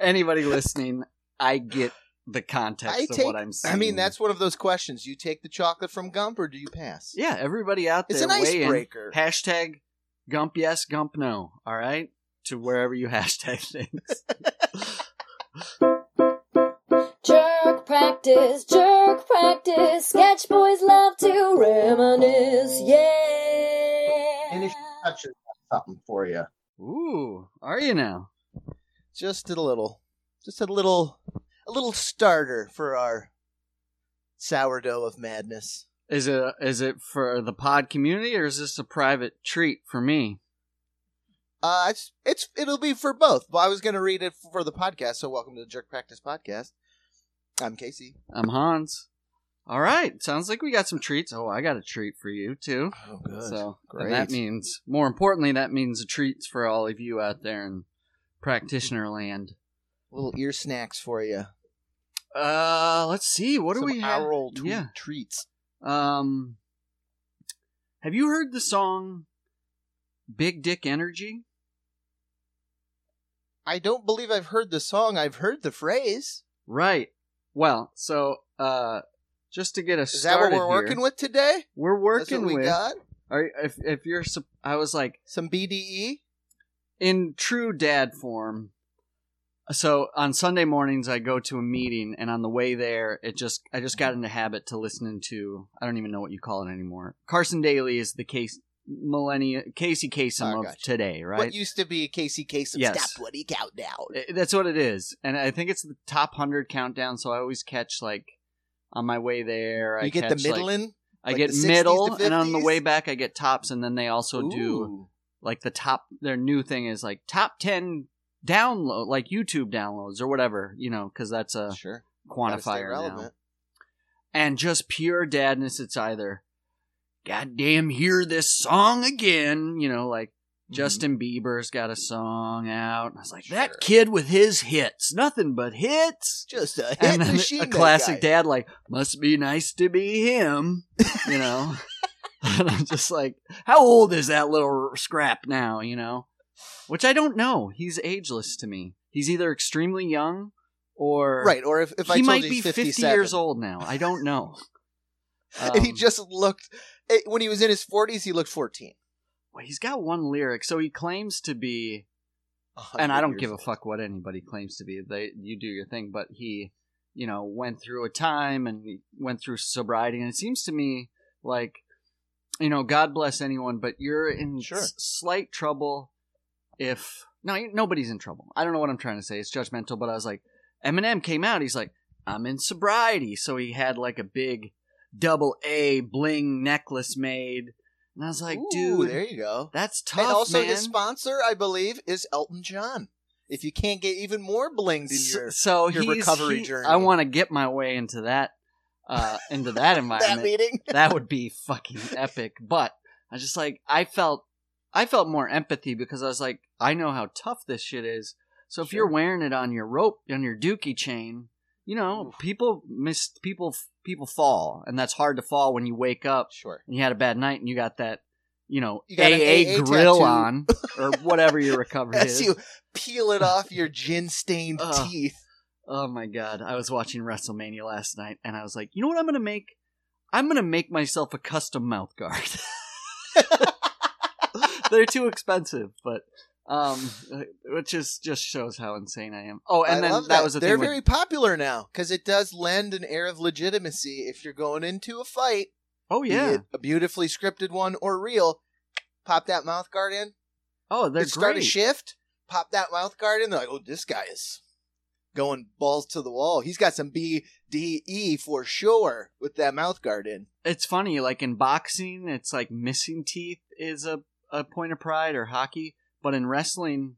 anybody listening, I get the context I of take. what I'm saying. I mean, that's one of those questions. You take the chocolate from Gump, or do you pass? yeah. Everybody out there, It's an weigh in. icebreaker. Hashtag Gump yes, Gump no. All right, to wherever you hashtag things. Jerk practice, jerk practice. Sketch boys love to reminisce. Yeah. Finish touches something for you. Ooh, are you now? Just a little, just a little, a little starter for our sourdough of madness. Is it is it for the pod community or is this a private treat for me? Uh, it's it's it'll be for both. But I was going to read it for the podcast. So welcome to the Jerk Practice Podcast. I'm Casey. I'm Hans. All right, sounds like we got some treats. Oh, I got a treat for you too. Oh, good. So Great. and that means, more importantly, that means a treats for all of you out there in practitioner land. little ear snacks for you. Uh, let's see. What do we have? tweet yeah. treats. Um, have you heard the song "Big Dick Energy"? I don't believe I've heard the song. I've heard the phrase. Right. Well, so uh, just to get us Is that what we're working with today? We're That's working what we with. got. Are, if if you're, I was like Some? BDE. In true dad form. So on Sunday mornings, I go to a meeting, and on the way there, it just I just got into habit to listening to I don't even know what you call it anymore. Carson Daly is the case millennia Casey Kasem Oh, of gotcha. today, right? What used to be Casey Kasem Yes. Stop Woody Countdown. I- That's what it is, and I think it's the top hundred countdown. So I always catch like on my way there. I You get the catch, like-. I like get the 60s to middle, and on the way back, I get tops, and then they also do Ooh. Like the top. Their new thing is like top ten download, like YouTube downloads or whatever, you know, because that's a Sure. Quantifier now. And just pure dadness. It's either, goddamn, hear this song again, you know, like Mm-hmm. Justin Bieber's got a song out. And I was like, Sure. that kid with his hits, nothing but hits. Just a hit and machine. a classic guy. dad, like, must be nice to be him, you know. and I'm just like, how old is that little scrap now, you know? Which I don't know. He's ageless to me. He's either extremely young or Right, or if, if I he told might be 50 years old now. I don't know. and he Um, just looked eh, when he was in his 40s, he looked 14. well, he's got one lyric, so he claims to be, and I don't give a fuck what anybody claims to be. They, you do your thing, but he, you know, went through a time and went through sobriety, and it seems to me like, you know, God bless anyone, but you're in Sure. s- slight trouble if no, nobody's in trouble. I don't know what I'm trying to say. It's judgmental, but I was like, Eminem came out. He's like, I'm in sobriety, so he had like a big double A bling necklace made, and I was like, Ooh, dude, there you go. that's tough, and also man. his sponsor, I believe, is Elton John. If you can't get even more blinged in your so your recovery he- journey. I want to get my way into that, uh, into that environment, that meeting, that would be fucking epic. But I just like I felt I felt more empathy because I was like, I know how tough this shit is. So if Sure. you're wearing it on your rope on your dookie chain, you know, people miss people people fall, and that's hard to fall when you wake up sure. and you had a bad night and you got that, you know, You AA, AA grill tattoo. on or whatever your recovery As is. you peel it off your gin-stained Ugh. teeth. Oh my god, I was watching WrestleMania last night and I was like, you know what I'm gonna make? I'm gonna make myself a custom mouth guard. They're too expensive, but um, which is just shows how insane I am. Oh, and I then love that. was the They're very popular now because it does lend an air of legitimacy if you're going into a fight. oh yeah. a beautifully scripted one or real. Pop that mouth guard in. Oh, they're start great. a shift. Pop that mouth guard in. They're like, oh, this guy is going balls to the wall. He's got some BDE for sure with that mouth guard in. it's funny, like in boxing, it's like missing teeth is a a point of pride, or hockey, but in wrestling,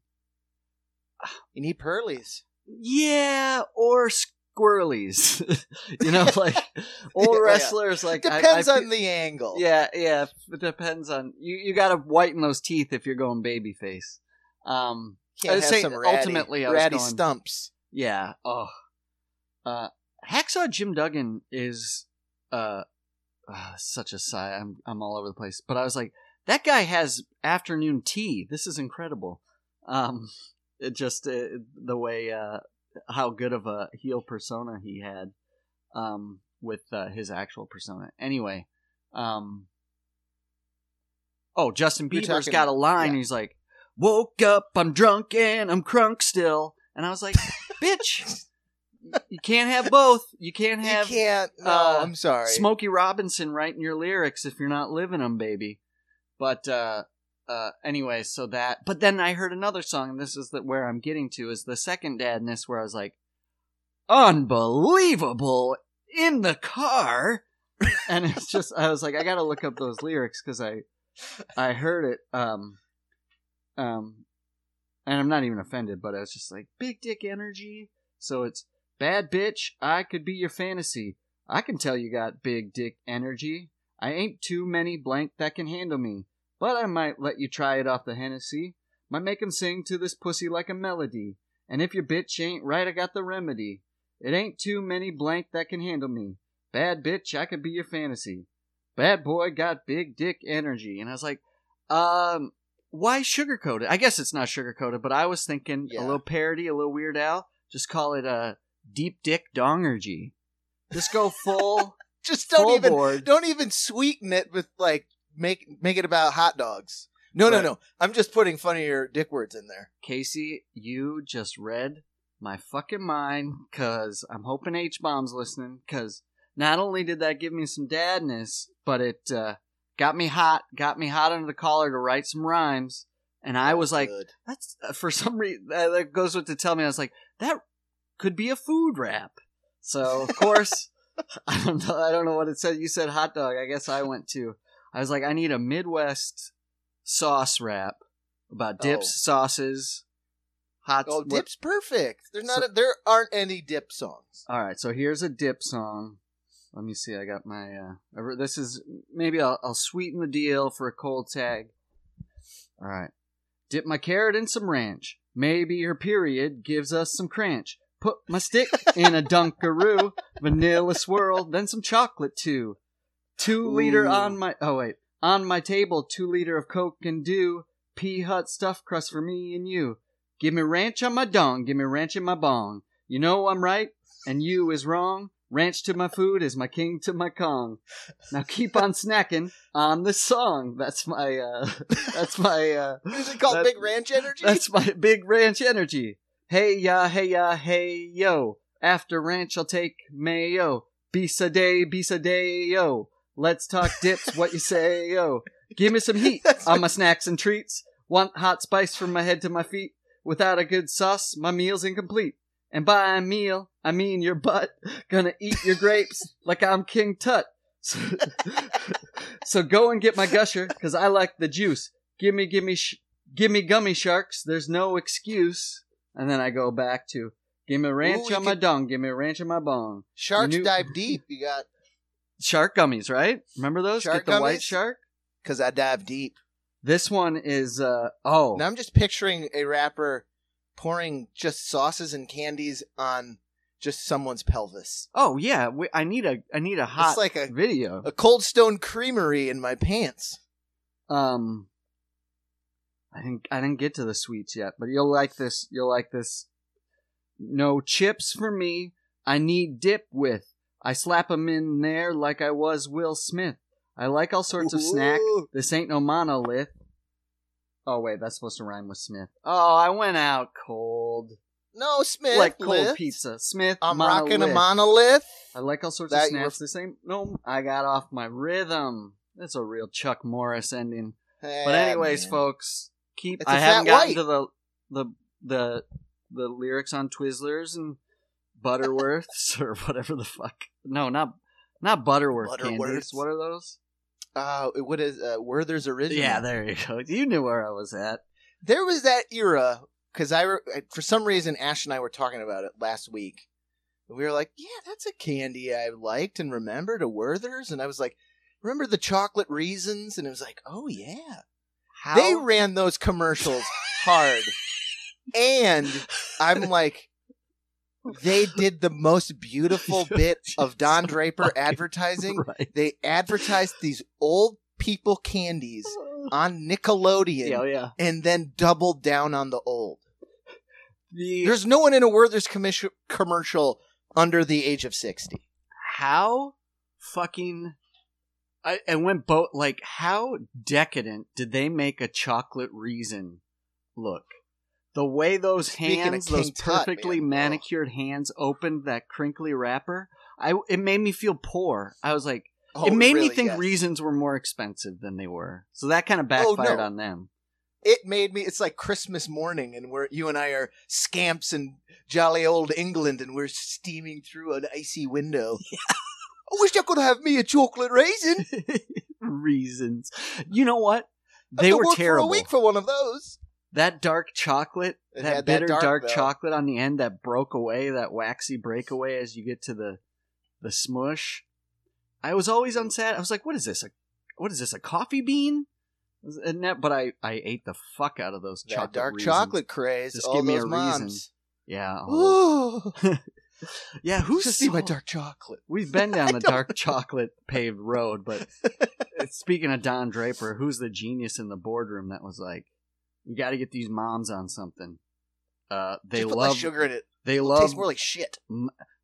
You need pearlies. yeah, or squirrelies. you know, like old Yeah, yeah. wrestlers, like Depends I on the angle. Yeah, yeah. It depends on you. You got to whiten those teeth if you're going babyface. Um, Can't was have saying, some ratty, ultimately, I was ratty going- stumps. Yeah. Oh, uh, Hacksaw Jim Duggan is uh, uh such a sigh. I'm I'm all over the place, but I was like, that guy has afternoon tea. This is incredible. Um, it just uh, the way uh, how good of a heel persona he had um, with uh, his actual persona. Anyway, um, oh, Justin You're Bieber's talking- got a line. yeah. He's like, "Woke up, I'm drunk and I'm crunk still," and I was like, "Bitch, you can't have both. You can't You have can't. No, uh, I'm sorry. Smokey Robinson writing your lyrics if you're not living them, baby. But uh, uh, anyway, so that. But then I heard another song, and this is the, where I'm getting to is the second dadness, where I was like, unbelievable in the car, and it's just I was like, I gotta look up those lyrics because I I heard it. Um, um, and I'm not even offended, but I was just like, big dick energy. So it's bad bitch. I could be your fantasy. I can tell you got big dick energy. I ain't too many blank that can handle me, but I might let you try it off the Hennessy. Might make 'em sing to this pussy like a melody. And if your bitch ain't right, I got the remedy. It ain't too many blank that can handle me. Bad bitch, I could be your fantasy. Bad boy got big dick energy. And I was like, um, why sugarcoat it? I guess it's not sugarcoated, but I was thinking Yeah. a little parody, a little Weird Al. Just call it a deep dick dongergy. Just go full, Just don't full even board. don't even sweeten it with like make make it about hot dogs. No, no, Right. no. I'm just putting funnier dick words in there. Casey, you just read my fucking mind because I'm hoping H Bomb's listening because not only did that give me some dadness, but it uh, got me hot, got me hot under the collar to write some rhymes. And I was like, Good. that's uh, for some reason that that goes with to tell me I was like that could be a food rap. So of course I don't know I don't know what it said. You said hot dog. I guess I went to. I was like I need a Midwest sauce rap about dips, Oh. sauces, hot. oh, dip's perfect. There's not So- a, there aren't any dip songs. All right, so here's a dip song. Let me see. I got my. uh This is maybe I'll, I'll sweeten the deal for a cold tag. All right, dip my carrot in some ranch. Maybe her period gives us some cranch. Put my stick in a Dunkaroo, vanilla swirl, then some chocolate too. Two liter Ooh. on my. Oh wait, on my table, two liter of Coke and Dew. Pea Hut stuffed crust for me and you. Give me ranch on my dong, give me ranch in my bong. You know I'm right, and you is wrong. Ranch to my food is my king to my Kong. Now keep on snacking on this song. That's my uh that's my uh Is it called Big Ranch Energy? that's my big ranch energy. Hey ya, hey ya, hey yo. After ranch I'll take mayo. Bisa day, bisa day yo. Let's talk dips, what you say yo. Give me some heat That's on my snacks and treats. Want hot spice from my head to my feet. Without a good sauce, my meal's incomplete. And by meal, I mean your butt. Gonna eat your grapes like I'm King Tut. So, so go and get my gusher, cause I like the juice. Give me, give me, sh- give me gummy sharks. There's no excuse. And then I go back to, give me ranch Ooh, on my could- dung. Give me ranch on my bong. Sharks New- dive deep. You got Shark gummies, right? Remember those? Shark get the white shark. because I dive deep. This one is, uh, oh. Now I'm just picturing a rapper pouring just sauces and candies on just someone's pelvis. Oh yeah, we, I need a I need a hot it's like a video. a Cold Stone Creamery in my pants. Um, I didn't I didn't get to the sweets yet, but you'll like this. You'll like this. No chips for me. I need dip with. I slap 'em in there like I was Will Smith. I like all sorts of snack. This ain't no monolith. Oh wait, that's supposed to rhyme with Smith. Oh, I went out cold, No, Smith. like cold pizza. Smith. I'm monolith. rocking a monolith. I like all sorts That of snacks. This ain't no. I got off my rhythm. That's a real Chuck Morris ending. But anyways, man. folks, keep. It's I haven't gotten white. to the the the the lyrics on Twizzlers and Butterworths or whatever the fuck. No, not not Butterworth candies. Butterworths. What are those? Uh, what is uh, Werther's original? Yeah, there you go. You knew where I was at. there was that era because I re- for some reason Ash and I were talking about it last week. We were like, "Yeah, that's a candy I liked and remembered a Werther's," and I was like, "Remember the chocolate reasons?" And it was like, "Oh yeah, How they ran those commercials hard," and I'm like. They did the most beautiful bit of Don Draper advertising. right. They advertised these old people candies on Nickelodeon Yeah, oh, yeah. and then doubled down on the old. The There's no one in a Werther's commis- commercial under the age of 60. how fucking I, and when both like how decadent did they make a chocolate reason look? The way those Speaking hands, those Tut, perfectly man, oh. manicured hands, opened that crinkly wrapper. I it made me feel poor. I was like, Oh, it made really, me think yes. reasons were more expensive than they were. So that kind of oh, backfired no. on them. It made me. It's like Christmas morning, and we're you and I are scamps in jolly old England, and we're steaming through an icy window. I wish I could have me a chocolate raisin. reasons. You know what? They to were terrible. for a week for one of those. that dark chocolate, It that had that bitter dark, dark, chocolate on the end that broke away, that waxy breakaway as you get to the the smush. I was always unsat. I was like, "What is this? A what is this? A coffee bean?" That, but I I ate the fuck out of those That chocolate dark reasons. chocolate craze. Just all give me those a reason. moms. Yeah, oh. Yeah. Who's just see my dark chocolate. We've been down the dark chocolate paved road, but speaking of Don Draper, who's the genius in the boardroom that was like, "We got to get these moms on something." Uh, they Just love sugar in it. They It love. tastes more like shit.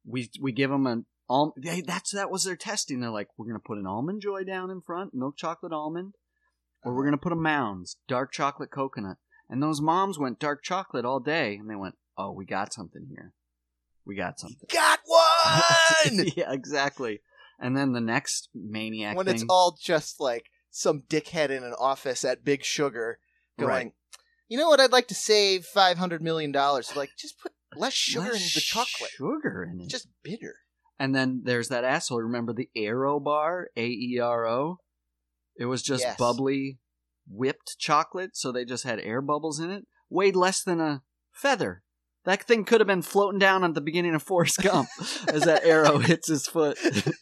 we we give them an almond. They, that's that was their testing. They're like, we're gonna put an almond joy down in front, milk chocolate almond, or we're gonna put a mounds dark chocolate coconut. And those moms went dark chocolate all day, and they went, oh, we got something here. We got something. Got one. yeah, exactly. And then the next maniac when thing. it's all just like some dickhead in an office at Big Sugar going, Right. you know what? I'd like to save five hundred million dollars. Like, just put less sugar Less in the chocolate. Sugar in it. Just bitter. And then there's that asshole. Remember the Aero bar? A E R O? It was just Yes. bubbly whipped chocolate, so they just had air bubbles in it. Weighed less than a feather. That thing could have been floating down at the beginning of Forrest Gump as that arrow hits his foot.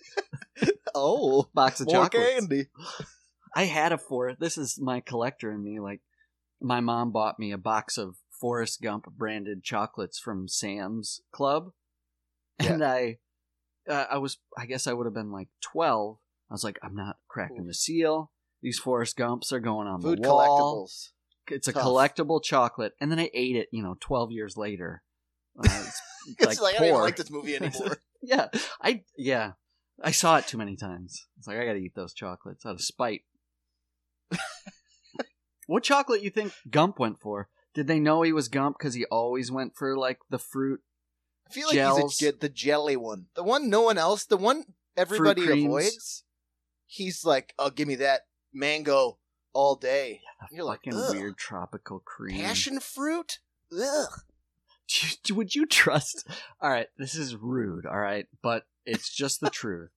Oh, Box of more chocolates. candy. I had a Forrest. This is my collector in me. Like, my mom bought me a box of Forrest Gump branded chocolates from Sam's Club, and I, uh, I was, I guess I would have been like twelve. I was like, I'm not cracking the seal. These Forrest Gumps are going on Food the wall. collectibles. It's a collectible chocolate, and then I ate it. You know, twelve years later. Uh, it's It's like, I don't like this movie anymore. yeah, I yeah, I saw it too many times. It's like I got to eat those chocolates out of spite. what chocolate you think Gump went for? Did they know he was Gump because he always went for like the fruit? I feel like Gels. he's a, the jelly one, the one no one else, the one everybody avoids. He's like, "Oh, give me that mango all day." You're like, Fucking "Ugh, weird tropical cream. passion fruit. Ugh. Would you trust? All right, this is rude. All right, but it's just the truth.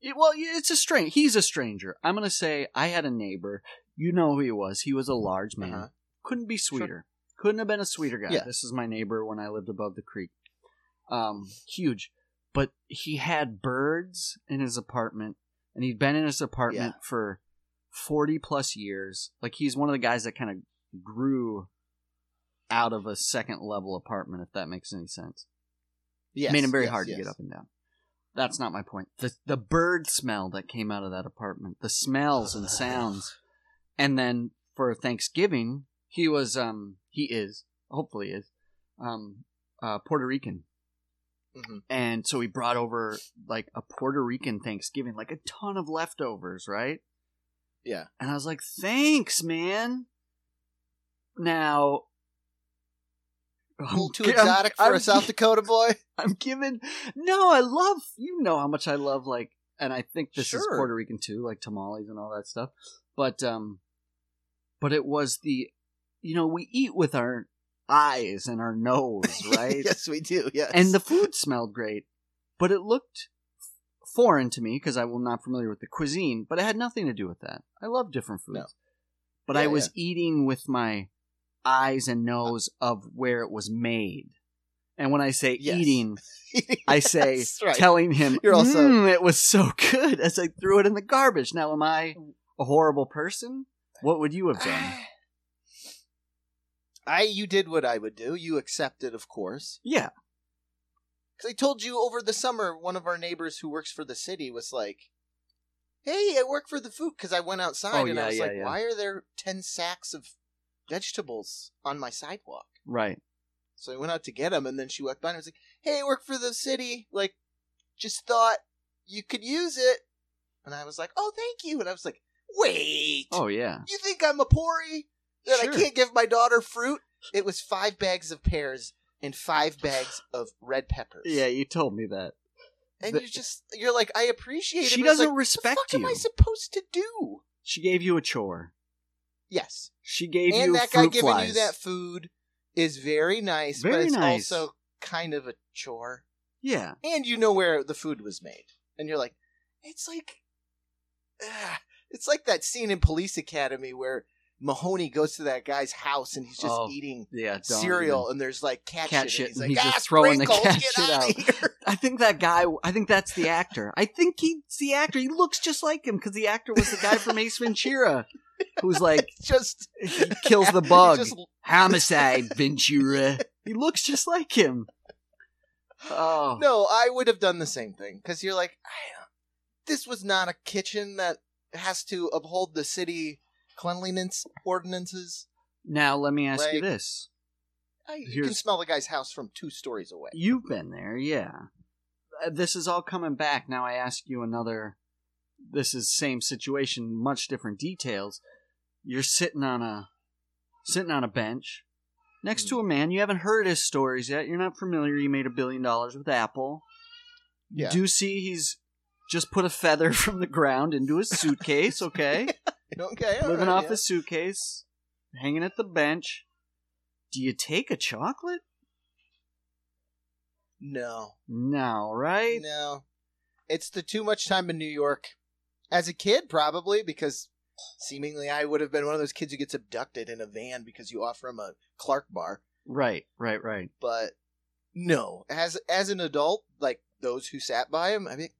It- well, it's a strange. He's a stranger. I'm gonna say I had a neighbor. You know who he was. He was a large man. Uh-huh. Couldn't be sweeter. Couldn't have been a sweeter guy. Yeah. This is my neighbor when I lived above the creek. Um, huge, but he had birds in his apartment, and he'd been in his apartment for forty plus years. Like he's one of the guys that kind of grew out of a second level apartment, if that makes any sense. Yes, Made him very yes, hard yes. to get up and down. That's not my point. The the bird smell that came out of that apartment, the smells and sounds, and then for Thanksgiving, he was um he is hopefully is um uh Puerto Rican, Mhm. and so we brought over like a Puerto Rican Thanksgiving, like a ton of leftovers, right? Yeah. And I was like, thanks, man. Now, A little too I'm- exotic for I'm- a South Dakota boy. I'm giving. No, I love. You know how much I love, like, and I think this is Puerto Rican too, like tamales and all that stuff. But, um, but it was the, you know, we eat with our eyes and our nose, right? yes, we do. Yes, And the food smelled great, but it looked foreign to me because I was not familiar with the cuisine. But it had nothing to do with that. I love different foods, No. but Yeah, I was eating with my eyes and nose of where it was made. And when I say Yes. eating, I say right. telling him, You're also- "Mm, it was so good as I threw it in the garbage. Now, am I a horrible person? What would you have done? I, you did what I would do. You accepted, of course. Yeah, Because I told you over the summer, one of our neighbors who works for the city was like, "Hey, I work for the food." Because I went outside Oh, and I was yeah, like, yeah. "Why are there ten sacks of vegetables on my sidewalk?" right. So I went out to get them, and then she walked by and I was like, "Hey, I work for the city. Like, just thought you could use it." And I was like, "Oh, thank you." And I was like, "Wait, Oh yeah. you think I'm a pori that Sure. I can't give my daughter fruit?" It was five bags of pears and five bags of red peppers. Yeah, you told me that. and the- you're just you're like, I appreciate it. She doesn't like, respect what you. am I supposed to do? She gave you a chore. Yes, She gave you and that guy giving flies. you that food is very nice, but it's nice. also kind of a chore. Yeah. And you know where the food was made, and you're like, it's like, ah, it's like that scene in Police Academy where Mahoney goes to that guy's house and he's just Oh, eating Yeah. cereal, even- and there's like cat, Cat shit, and he's and like, he's ah, just throwing the cat shit out." here." I think that guy. I think that's the actor. I think he's the actor. He looks just like him because the actor was the guy from Ace Ventura, who's like just he kills the he bug. just Homicide Ventura. He looks just like him. Oh No, I would have done the same thing because you're like, I this was not a kitchen that has to uphold the city cleanliness ordinances. Now let me ask you this: I, you can smell the guy's house from two stories away. You've been there, yeah. Uh, This is all coming back. Now I ask you another. This is same situation, much different details. You're sitting on a sitting on a bench next to a man. You haven't heard his stories yet. You're not familiar. He made a billion dollars with Apple. Yeah. You do see he's just put a feather from the ground into his suitcase. Okay, Okay, living right, off yeah. his suitcase, hanging at the bench. Do you take a chocolate? No, No, right? no, it's the too much time in New York. As a kid, probably because seemingly I would have been one of those kids who gets abducted in a van because you offer him a Clark bar. Right, right, right. But no, as as an adult, like those who sat by him, I mean,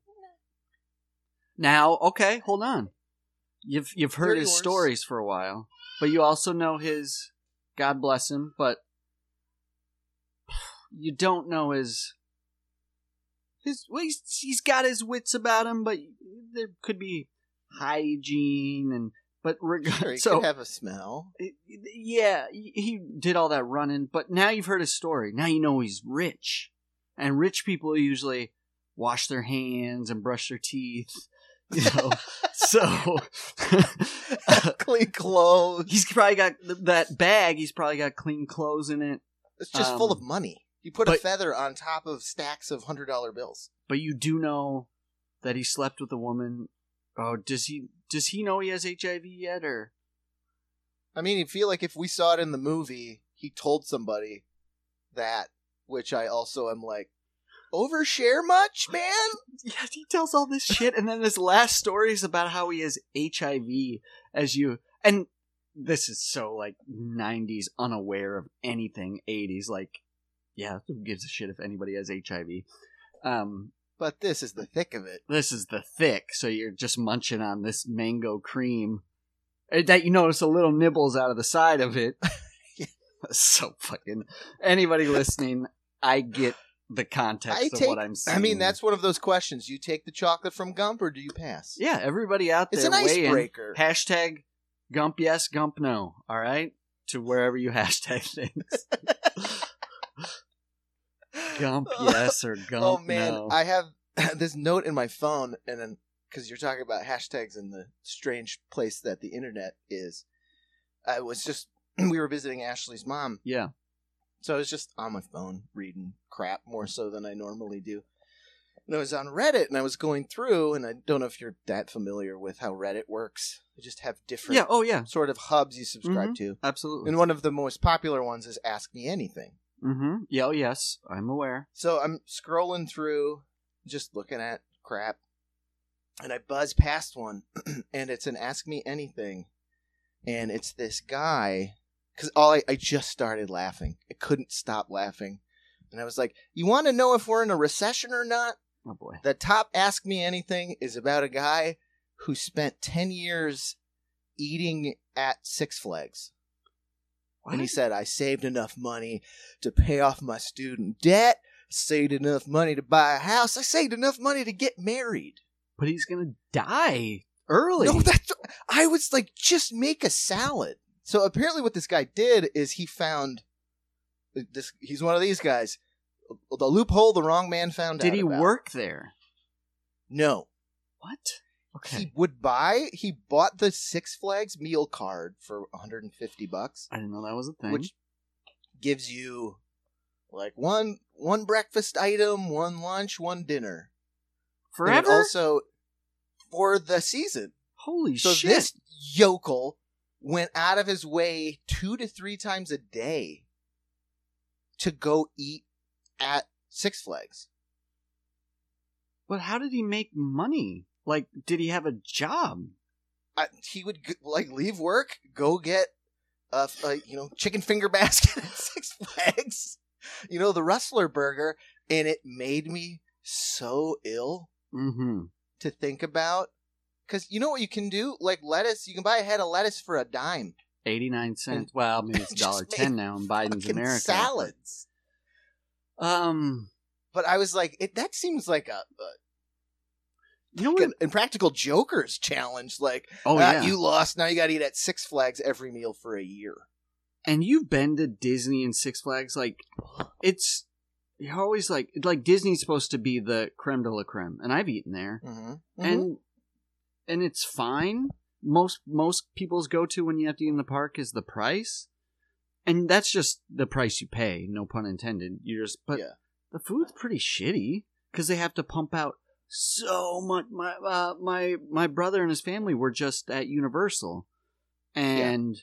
Now, okay, hold on. You've you've heard They're his yours. stories for a while, but you also know his God bless him, but you don't know his his well, he's, he's got his wits about him, but there could be hygiene and but reg- sure, he so could have a smell. yeah, he did all that running, but now you've heard his story. Now you know he's rich. And rich people usually wash their hands and brush their teeth, you know. so Clean clothes. he's probably got th- that bag, he's probably got clean clothes in it. It's just Um, full of money. You put a feather on top of stacks of hundred dollar bills. But you do know that he slept with a woman. Oh, does he does he know he has HIV yet or I mean, you feel like if we saw it in the movie, he told somebody that, which I also am like, overshare much, man? Yeah, he tells all this shit, and then this last story is about how he has HIV. As you and this is so like '90s, unaware of anything. '80s, like, yeah, who gives a shit if anybody has HIV? Um, But this is the thick of it. this is the thick, so you're just munching on this mango cream Uh, that you notice a little nibbles out of the side of it. so fucking anybody listening, I get the context I of take. what I'm saying. I mean, that's one of those questions. You take the chocolate from Gump, or do you pass? Yeah, everybody out there, it's an icebreaker. Hashtag Gump yes, Gump no. All right, to wherever you hashtag things. Gump oh, yes or Gump oh man, no. I have this note in my phone, and then because you're talking about hashtags and the strange place that the internet is, I was just we were visiting Ashley's mom, yeah, so I was just on my phone reading crap more so than I normally do. And I was on Reddit, and I was going through, and I don't know if you're that familiar with how Reddit works. They just have different yeah. Oh yeah, sort of hubs you subscribe Mhm. to, absolutely. and one of the most popular ones is Ask Me Anything. mm-hmm. Yeah. Oh yes, I'm aware. So I'm scrolling through, just looking at crap, and I buzz past one, and it's an Ask Me Anything, and it's this guy. Because all I, I just started laughing, I couldn't stop laughing, and I was like, "You want to know if we're in a recession or not?" Oh boy. The top Ask Me Anything is about a guy who spent ten years eating at Six Flags. And he said, I saved enough money to pay off my student debt, saved enough money to buy a house, I saved enough money to get married. But he's gonna die early. No, that's I was like, just make a salad. So apparently what this guy did is he found This he's one of these guys. The loophole the wrong man found out. Did he about. work there? No. What? Okay. He would buy. He bought the Six Flags meal card for 150 bucks, I didn't know that was a thing. which gives you like one one breakfast item, one lunch, one dinner. And Forever? also for the season. Holy So shit. So this yokel went out of his way two to three times a day to go eat at Six Flags. But how did he make money? Like, did he have a job? I, he would like leave work, go get a, you know chicken finger basket at Six Flags, you know the Rustler burger, and it made me so ill Mm-hmm. to think about. Because you know what you can do, like lettuce, you can buy a head of lettuce for a dime. 89 cents. Well, maybe it's Just dollar ten now in Biden's America. salads. Um, But I was like, it, that seems like a, a you know what? an impractical Joker's challenge. Like, Oh ah, yeah. you lost, now you got to eat at Six Flags every meal for a year. and you've been to Disney and Six Flags. Like, it's you're always like like Disney's supposed to be the creme de la creme, and I've eaten there, Mm-hmm. and and it's fine. Most most people's go to when you have to eat in the park is the price, and that's just the price you pay. No pun intended. You just but Yeah. the food's pretty shitty because they have to pump out so much. My uh, my my brother and his family were just at Universal, and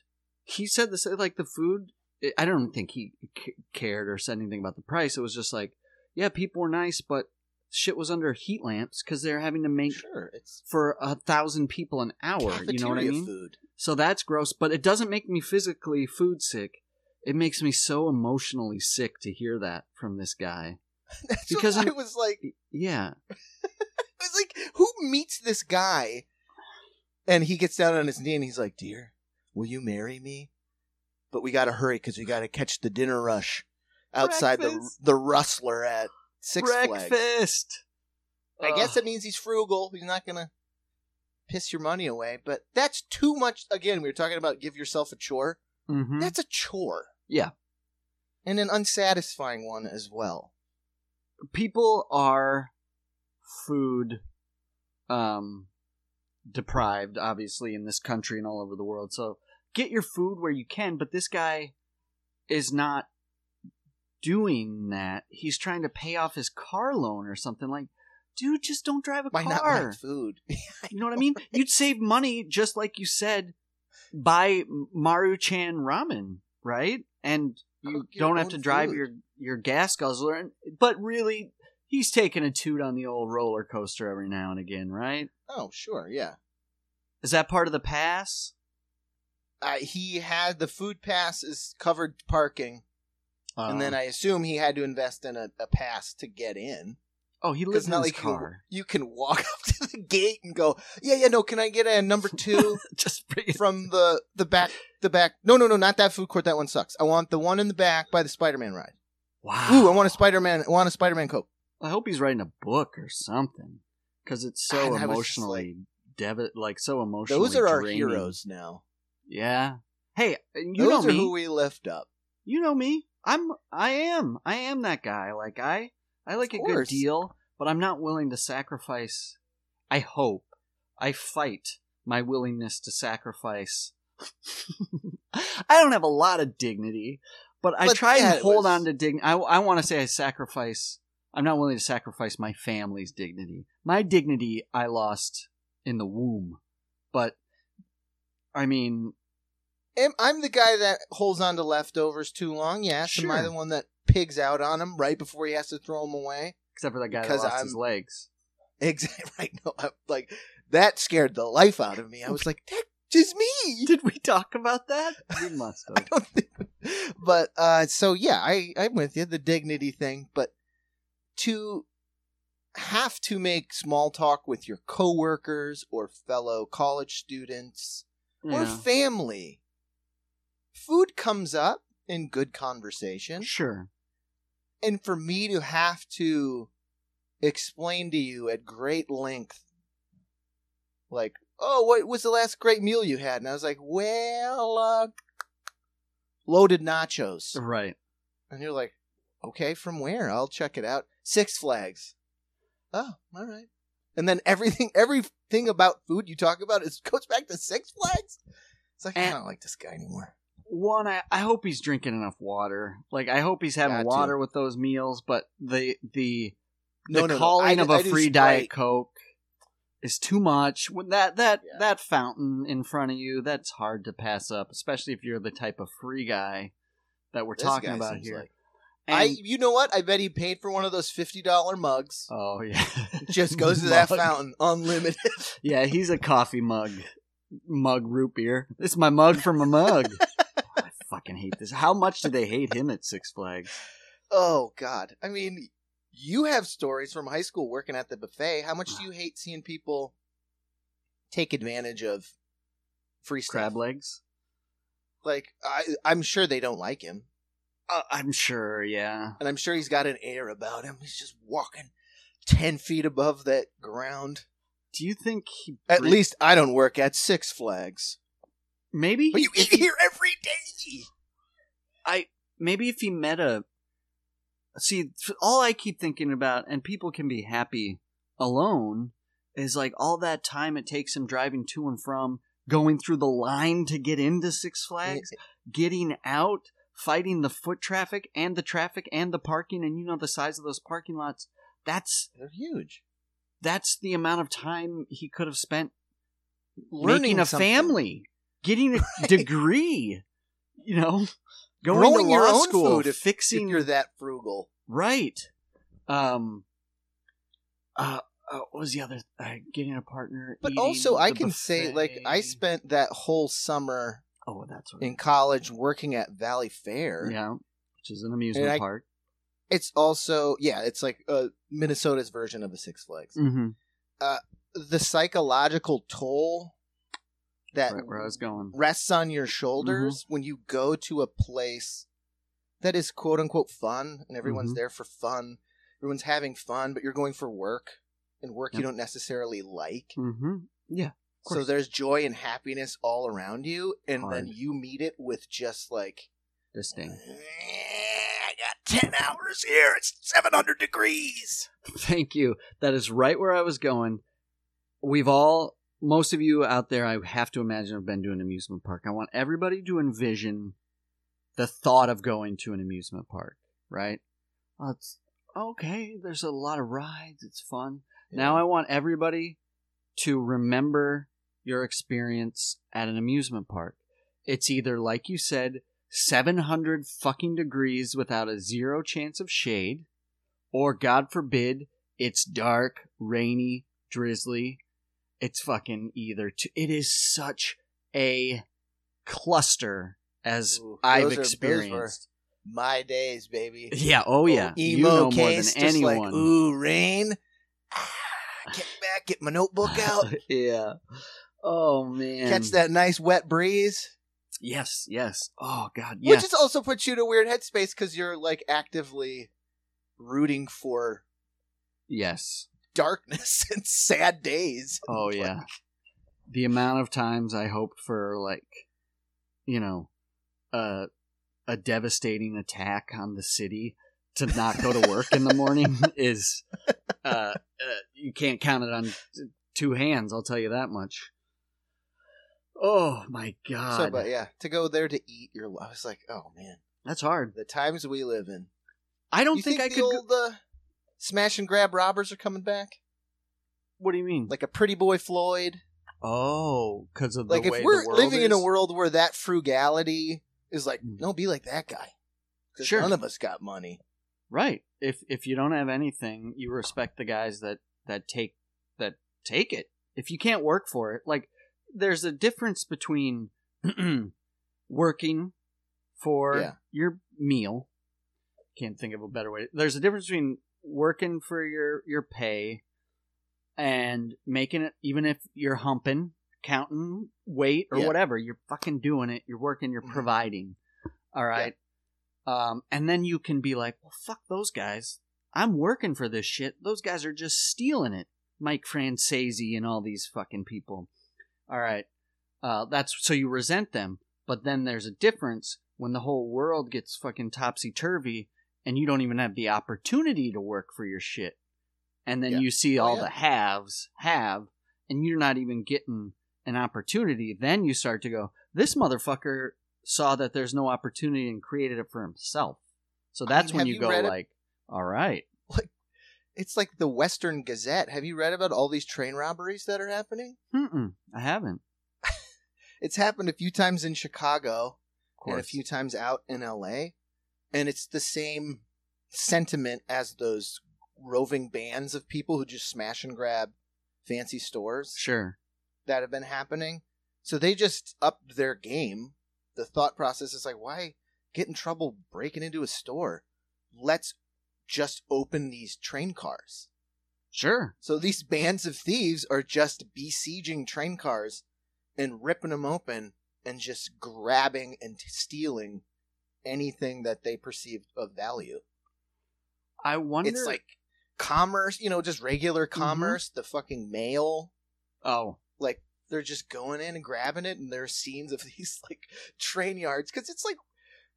he said this like the food. I don't think he c- cared or said anything about the price. It was just like, yeah, people were nice, but shit was under heat lamps because they're having to make sure, it's for a thousand people an hour. You know what I mean? Food. So that's gross, but it doesn't make me physically food sick. It makes me so emotionally sick to hear that from this guy. That's Because I was like, Yeah. I was like, who meets this guy? And he gets down on his knee and he's like, "Dear, will you marry me?" But we got to hurry because we got to catch the dinner rush outside the the Rustler at Six Flags. Breakfast. I guess it means he's frugal. He's not gonna piss your money away. But that's too much. Again, we were talking about give yourself a chore. Mhm. That's a chore. Yeah. and an unsatisfying one as well. people are food um deprived obviously in this country and all over the world so get your food where you can but this guy is not doing that he's trying to pay off his car loan or something like dude just don't drive a Why not car. like food? you know what i mean? you'd save money just like you said buy Maruchan ramen right? And you don't have to drive food. your your gas guzzler and, but really he's taking a toot on the old roller coaster every now and again right? Oh, sure, yeah. is that part of the pass? Uh, he had the food pass is covered parking, and then Uh, I assume he had to invest in a, a pass to get in. oh he lives in not his like you- car You, can walk up to the gate and go, "Yeah, yeah, no, can I get a number two just from the the back the back? No, no, no, not that food court. That one sucks. I want the one in the back by the Spider-Man ride. wow Ooh, I want a Spider-Man. I want a Spider-Man coke. i hope he's writing a book or something because it's so And I was just emotionally dev- like so emotionally Those are our draining. heroes now. yeah hey you Those know are me who we lift up. you know me. I'm I am. I am that guy. Like I I like a good course. deal, but I'm not willing to sacrifice I hope. I fight my willingness to sacrifice. I don't have a lot of dignity, but I But try yeah, and it hold was- on to dignity. I, I want to say I sacrifice. I'm not willing to sacrifice my family's dignity. My dignity I lost in the womb, but I mean, Am, I'm the guy that holds on to leftovers too long. Yes. Am I Sure. the one that pigs out on them right before he has to throw them away? except for that guy Because that lost his I'm- legs. Exactly. Right. No, I, like that scared the life out of me. I was like, "That just me." Did we talk about that? We must I don't think. But uh, so yeah, I I'm with you. The dignity thing, but to have to make small talk with your coworkers or fellow college students or Yeah. family, food comes up in good conversation. Sure. and for me to have to explain to you at great length like oh what was the last great meal you had and i was like well uh loaded nachos Right. And you're like, okay, from where? I'll check it out. Six Flags. Oh, all right. And then everything, everything about food you talk about is goes back to Six Flags. It's like I don't like this guy anymore. One, I, I hope he's drinking enough water. Like I hope he's having Got to. water with those meals. But the the No, the no, no. calling I- of a I free diet coke is too much. When that that Yeah. that fountain in front of you, that's hard to pass up, especially if you're the type of free guy that we're This talking about here. like- I, you know what? I bet he paid for one of those fifty dollar mugs. oh yeah, Just goes to that fountain, unlimited. Yeah, he's a coffee mug, mug root beer. This is my mug from a mug. Fucking hate this. How much do they hate him at Six Flags? oh God! I mean, you have stories from high school working at the buffet. How much do you hate seeing people take advantage of free stuff? Crab legs? Like, I, I'm sure they don't like him, Uh, I'm sure. Yeah. and I'm sure he's got an air about him. He's just walking ten feet above that ground. Do you think he? At least I don't work at Six Flags. maybe But he, you eat he- here every. I maybe if he met a. See, all I keep thinking about, and people can be happy alone, is like all that time it takes him driving to and from, going through the line to get into Six Flags. Eh, eh. getting out, fighting the foot traffic and the traffic and the parking, and you know the size of those parking lots. That's They're huge. that's the amount of time he could have spent Learning a something. family, getting a degree. You know, going Growing to your own school, food if- fixing If you're that frugal. right. Um. Uh. uh what was the other? Uh, getting a partner, But also, I can say, like, I spent that whole summer Oh, that's in college working at Valleyfair. yeah, which is an amusement I- park. It's also, yeah, it's like uh, Minnesota's version of a Six Flags. Mm-hmm. The psychological toll that Right where I was going. rests on your shoulders Mm-hmm. when you go to a place that is quote unquote fun and everyone's Mhm. there for fun. Everyone's having fun, but you're going for work and work you don't necessarily like. Mm-hmm. Yeah. So there's joy and happiness all around you, and Hard. then you meet it with just like, Disdain. I got 10 hours here. It's 700 degrees. Thank you. That is right where I was going. We've all, most of you out there, I have to imagine, have been to an amusement park. I want everybody to envision the thought of going to an amusement park, right? Well, it's okay. There's a lot of rides. It's fun. Now I want everybody to remember your experience at an amusement park. It's either, like you said, 700 fucking degrees without a zero chance of shade, or God forbid, it's dark, rainy, drizzly. It's fucking either. It is such a cluster as Ooh, I've those are- those were- experienced. My days, baby. Yeah, oh yeah. Emo you know more case, than just anyone. like, ooh, rain. Ah, get back, get my notebook out, yeah. Oh man. catch that nice wet breeze. Yes, yes. Oh god, yeah. Which just also puts you in a weird headspace because you're like actively rooting for yes. Darkness and sad days. Oh Like, yeah. The amount of times I hoped for like you know, a a devastating attack on the city to not go to work in the morning is uh, uh you can't count it on two hands, I'll tell you that much. Oh my god. So, but yeah, to go there to eat your, I was like, oh man, That's hard. the times we live in. I don't think, think, I could go- old uh, smash and grab robbers are coming back, What do you mean? like a Pretty Boy Floyd. oh, cuz of Like the way if we're living in a world where that frugality is like, Mm. no, be like that guy. Because Sure. none of us got money. Right. If if you don't have anything, you respect the guys that that take that take it. If you can't work for it, like there's a difference between working for Yeah. your meal. Can't think of a better way. There's a difference between working for your your pay and making it even if you're humping, counting weight or Yeah. whatever, you're fucking doing it. You're working, you're Mhm. providing. All right. Um, and then you can be like, well, fuck those guys. I'm working for this shit. Those guys are just stealing it. Mike Franzese and all these fucking people. All right. Uh, that's so you resent them, but then there's a difference when the whole world gets fucking topsy turvy and you don't even have the opportunity to work for your shit. And then Yeah. you see Oh, all yeah. the haves have, and you're not even getting an opportunity. Then you start to go, this motherfucker saw that there's no opportunity and created it for himself. So I that's mean, when you, you go like, all right. It's like the Western Gazette. Have you read about all these train robberies that are happening? Mm-mm, I haven't. It's happened a few times in Chicago and a few times out in LA. And it's the same sentiment as those roving bands of people who just smash and grab fancy stores Sure. that have been happening. So they just upped their game. The thought process is like, why get in trouble breaking into a store? Let's just open these train cars. Sure. So these bands of thieves are just besieging train cars and ripping them open and just grabbing and stealing anything that they perceived of value. I wonder. It's like commerce, you know, just regular Mm-hmm. commerce, the fucking mail. oh, Like they're just going in and grabbing it, and there's scenes of these like train yards because it's like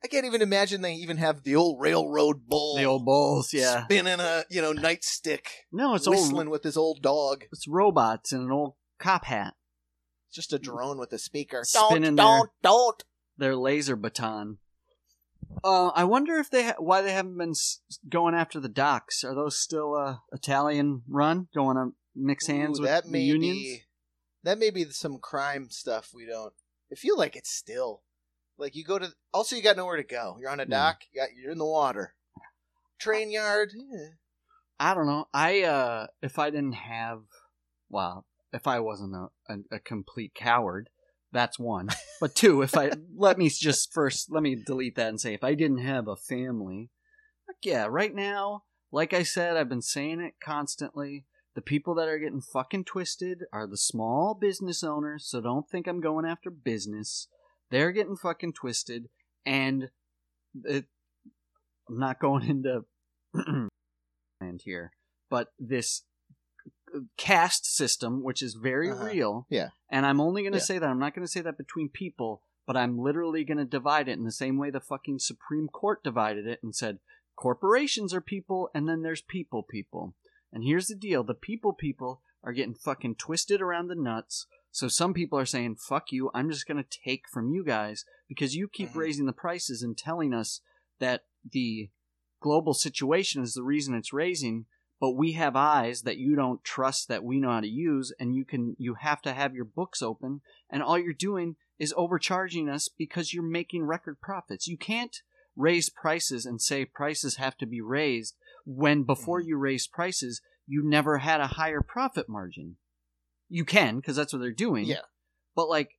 I can't even imagine they even have the old railroad bull, the old bulls. Yeah. spinning a you know nightstick, No, it's whistling old. with his old dog. It's robots in an old cop hat. It's just a drone with a speaker. Spinning don't, don't, don't. Their laser baton. Uh, I wonder if they ha- why they haven't been s- going after the docks. Are those still uh, Italian run? Going to mix hands Ooh, with that the may unions? be that may be some crime stuff we don't. I feel like it's still like you go to. Also, you got nowhere to go. You're on a Yeah. dock. You got, you're in the water. Train yard. eh. I don't know. I uh, if I didn't have, well, if I wasn't a, a, a complete coward, that's one. But two, if I let me just first let me delete that and say if I didn't have a family, yeah, right now, like I said, I've been saying it constantly. The people that are getting fucking twisted are the small business owners. So don't think I'm going after business. They're getting fucking twisted, and it, I'm not going into land here, but this caste system, which is very Uh-huh. real. Yeah. And I'm only going to Yeah. say that. I'm not going to say that between people, but I'm literally going to divide it in the same way the fucking Supreme Court divided it and said corporations are people and then there's people people. And here's the deal the people people are getting fucking twisted around the nuts. So some people are saying, fuck you, I'm just going to take from you guys because you keep Mhm. raising the prices and telling us that the global situation is the reason it's raising but we have eyes that you don't trust that we know how to use and you can you have to have your books open and all you're doing is overcharging us because you're making record profits you can't raise prices and say prices have to be raised when before Mhm. you raise prices you never had a higher profit margin you can because that's what they're doing Yeah. but like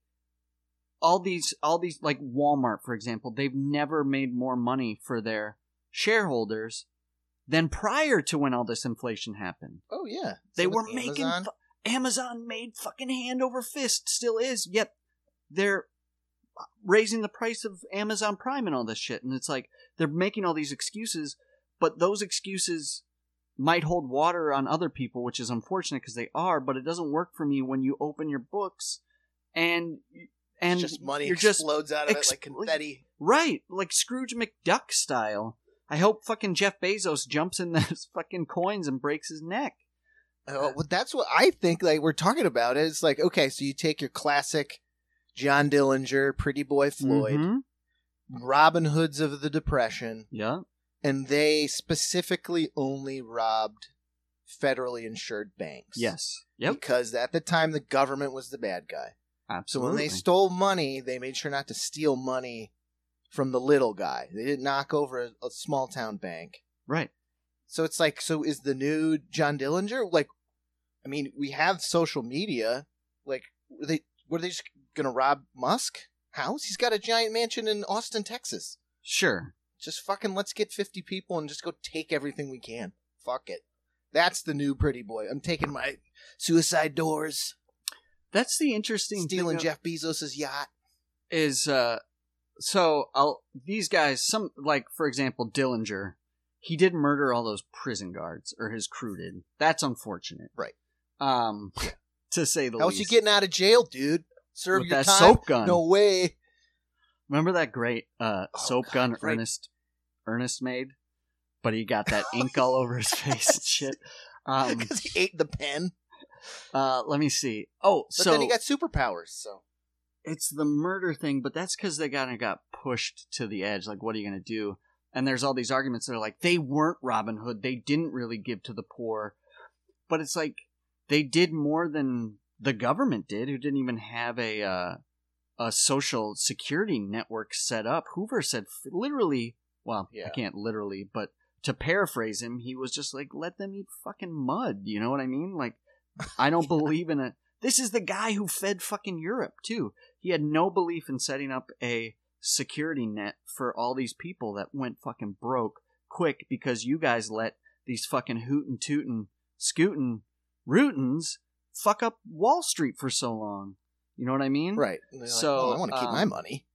all these all these like Walmart for example they've never made more money for their shareholders than prior to when all this inflation happened Oh yeah. they were making Amazon. fu- Amazon made fucking hand over fist still is yet they're uh, raising the price of Amazon Prime and all this shit and it's like they're making all these excuses but those excuses might hold water on other people which is unfortunate because they are but it doesn't work for me when you open your books and and just money you're just explodes out of ex- it like confetti. right like Scrooge McDuck style I hope fucking Jeff Bezos jumps in those fucking coins and breaks his neck Oh, well, that's what I think. Like we're talking about it. It's like okay, so you take your classic John Dillinger, Pretty Boy Floyd, Mhm. Robin Hoods of the Depression, yeah and they specifically only robbed federally insured banks. yes yep Because at the time the government was the bad guy. Absolutely. So when they stole money, they made sure not to steal money from the little guy. They didn't knock over a, a small town bank. right So it's like, so is the new John Dillinger like? I mean, we have social media. Like, were they were they just gonna rob Musk house? He's got a giant mansion in Austin, Texas. sure Just fucking let's get fifty people and just go take everything we can. Fuck it. That's the new pretty boy. I'm taking my suicide doors, that's the interesting stealing thing Jeff Bezos's yacht. is uh so I'll these guys some like for example Dillinger he did murder all those prison guards or his crew did that's unfortunate Right. um to say the How least was you getting out of jail, dude? Serve with your that time. soap gun No way. Remember that great uh, Oh, soap God, gun right. Ernest Ernest made, but he got that ink all over his face and shit. Um, Because he ate the pen. uh, let me see. Oh, But so then he got superpowers. So it's the murder thing, but that's because they kind of got pushed to the edge. Like, what are you going to do? And there's all these arguments that are like, they weren't Robin Hood. They didn't really give to the poor. But it's like, they did more than the government did, who didn't even have a, uh, a social security network set up. Hoover said literally, well, Yeah. I can't literally, but to paraphrase him, he was just like, let them eat fucking mud. You know what I mean? Like, I don't believe in it. This is the guy who fed fucking Europe, too. He had no belief in setting up a security net for all these people that went fucking broke quick because you guys let these fucking hootin' tootin' scootin' rootins fuck up Wall Street for so long. You know what I mean? right. Like, So, "Well, I want to keep my um, money.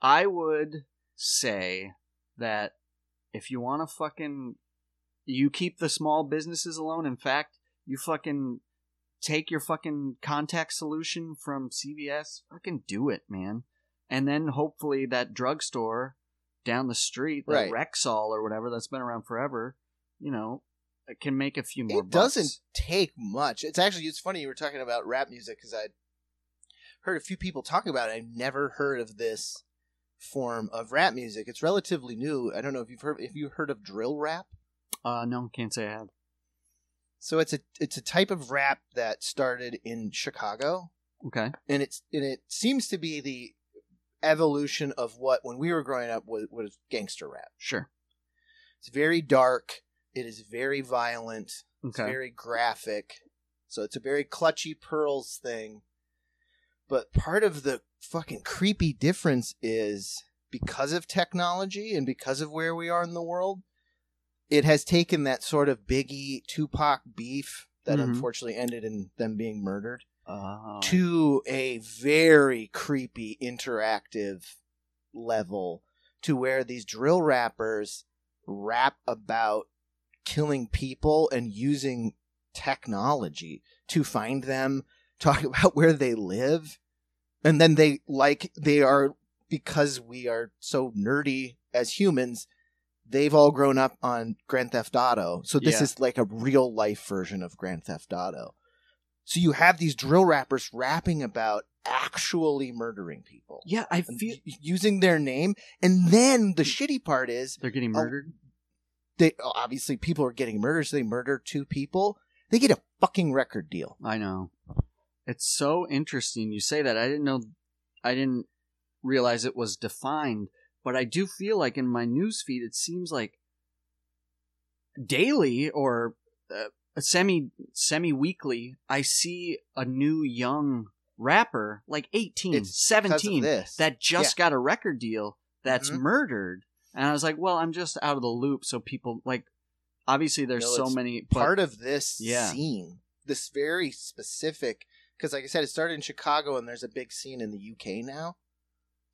I would say that if you want to fucking, you keep the small businesses alone. In fact, you fucking take your fucking contact solution from CVS, fucking do it, man. And then hopefully that drugstore down the street, that Right. Rexall or whatever that's been around forever, you know, can make a few more. It doesn't take much. It's actually it's funny you were talking about rap music because I heard a few people talking about it. I've never heard of this form of rap music. It's relatively new. I don't know if you've heard if you heard of drill rap. Uh, no, can't say I have. So it's a it's a type of rap that started in Chicago, Okay. and it's and it seems to be the evolution of what when we were growing up was, was gangster rap. Sure. It's very dark. It is very violent. It's Okay. very graphic. So it's a very clutchy pearls thing. But part of the fucking creepy difference is because of technology and because of where we are in the world, it has taken that sort of Biggie Tupac beef that Mhm. unfortunately ended in them being murdered Uh, to a very creepy interactive level to where these drill rappers rap about killing people and using technology to find them talk about where they live and then they like they are because we are so nerdy as humans they've all grown up on grand theft auto so this Yeah. is like a real life version of grand theft auto so you have these drill rappers rapping about actually murdering people yeah, I feel using their name and then the shitty part is they're getting Oh, murdered. they oh, obviously people are getting murdered so they murder two people they get a fucking record deal I know. It's so interesting you say that. I didn't know I didn't realize it was defined, but I do feel like in my news feed it seems like daily or uh, semi semi weekly I see a new young rapper like 18, It's 17 that just got a record deal that's Mhm. murdered. And I was like, well, I'm just out of the loop so people like obviously there's No, so many but part of this Yeah. scene this very specific because like i said it started in chicago and there's a big scene in the uk now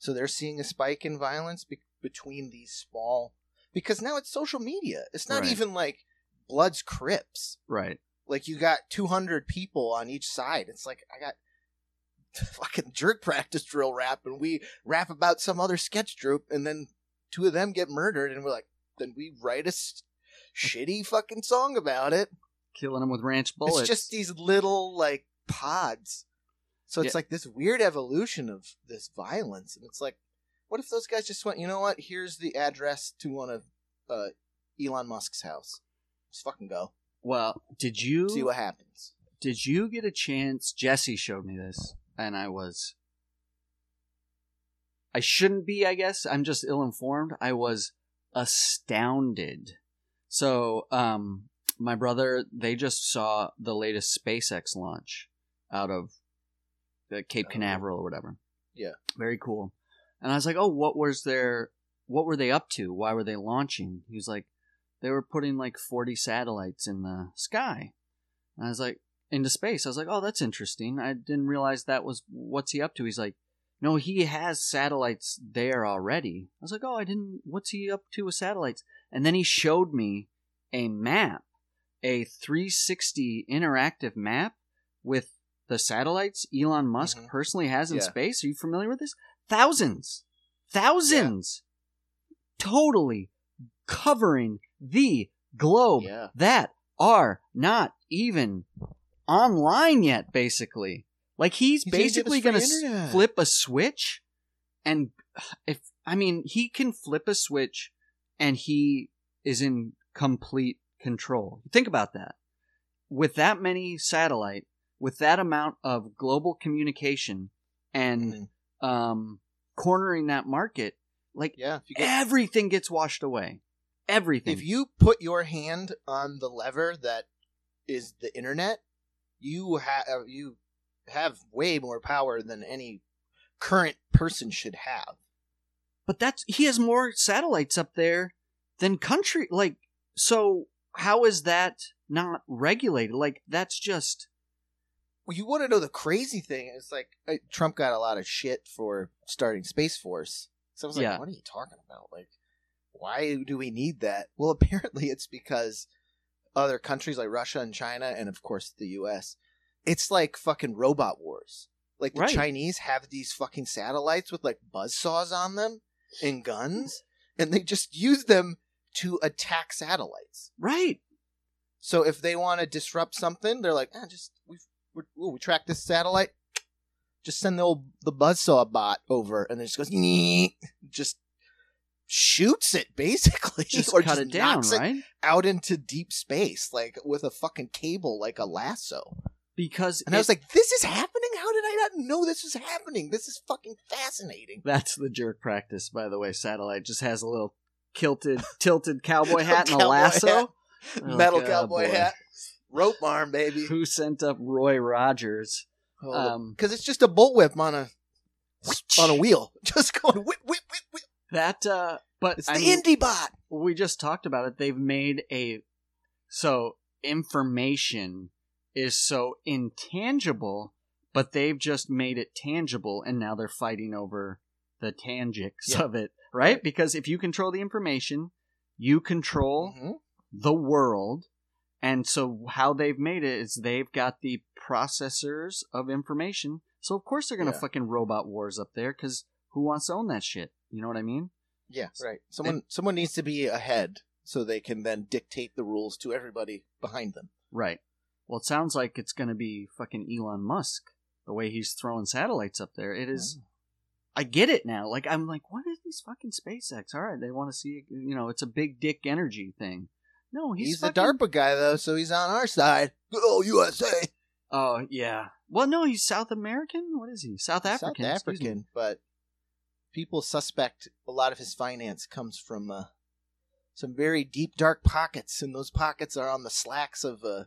so they're seeing a spike in violence be- between these small because now it's social media it's not Right. even like bloods crips right. like you got 200 people on each side it's like i got fucking jerk practice drill rap and we rap about some other sketch troupe and then two of them get murdered and we're like then we write a s- shitty fucking song about it Killing them with ranch bullets. it's just these little like pods so it's Yeah. like this weird evolution of this violence and it's like what if those guys just went you know what here's the address to one of uh, elon musk's house let's fucking go Well, did you see what happens did you get a chance? Jesse showed me this, and I was. I shouldn't be, I guess. I'm just ill informed. I was astounded. So, um, my brother, they just saw the latest SpaceX launch out of the Cape. Canaveral or whatever. Yeah. Very cool. And I was like, oh, what was their, what were they up to? Why were they launching? He was like, they were putting like 40 satellites in the sky. And I was like, into space. I was like, oh, that's interesting. I didn't realize that was what's he up to. He's like, no, he has satellites there already. I was like, oh, I didn't. What's he up to with satellites? And then he showed me a map, a 360 interactive map with the satellites Elon Musk Mhm. personally has in Yeah. space. Are you familiar with this? Thousands. thousands, totally covering the globe Yeah. that are not even online yet. Basically, like he's, He's gonna give us basically going to flip a switch, and if I mean he can flip a switch, and he is in complete control. Think about that. With that many satellite, with that amount of global communication, and Mhm. um, cornering that market, like Yeah. Get, everything gets washed away. Everything. if you put your hand on the lever that is the internet, you have you have way more power than any current person should have. but that's he has more satellites up there than country. Like, so how is that not regulated? Like, that's just Well, you want to know the crazy thing? It's like uh, Trump got a lot of shit for starting Space Force. So I was like, Yeah. what are you talking about? Like, why do we need that? Well, apparently it's because other countries like Russia and China, and of course the U.S. It's like fucking robot wars. Like the Right. Chinese have these fucking satellites with like buzzsaws on them and guns, and they just use them to attack satellites. right. So if they want to disrupt something, they're like, ah, just we we we track this satellite. Just send the old the buzzsaw bot over, and it just goes, "Nyeh," just shoots it basically, Just or cut just it down, knocks right? it out into deep space, like with a fucking cable, like a lasso. Because And I was like, this is happening. How did I not know this was happening? This is fucking fascinating. that's the jerk practice, by the way. Satellite just has a little kilted, tilted cowboy hat and a Cowboy lasso. hat. Oh, Metal cowboy boy. hat, rope arm, baby. Who sent up Roy Rogers? Um, because it's just a bullwhip on a on a wheel, just going whip whip whip whip. That, uh, but It's I the mean, indie bot. we just talked about it. They've made a so information is so intangible, but they've just made it tangible, and now they're fighting over the tangics Yeah. of it, right? Because if you control the information, you control Mhm. the world. And so how they've made it is they've got the processors of information. So of course they're gonna Yeah. fucking robot wars up there because who wants to own that shit? You know what I mean? Yeah, right. Someone someone needs to be ahead so they can then dictate the rules to everybody behind them. Right. Well, it sounds like it's gonna be fucking Elon Musk. The way he's throwing satellites up there, it is. Mm. I get it now. Like I'm like, what is these fucking SpaceX? All right, they want to see. You know, it's a big dick energy thing. No, he's, He's, the DARPA guy though, so he's on our side. Good old USA. Oh yeah. Well, no, he's South American. What is he? South African. South. African, but people suspect a lot of his finance comes from uh, some very deep, dark pockets, and those pockets are on the slacks of uh,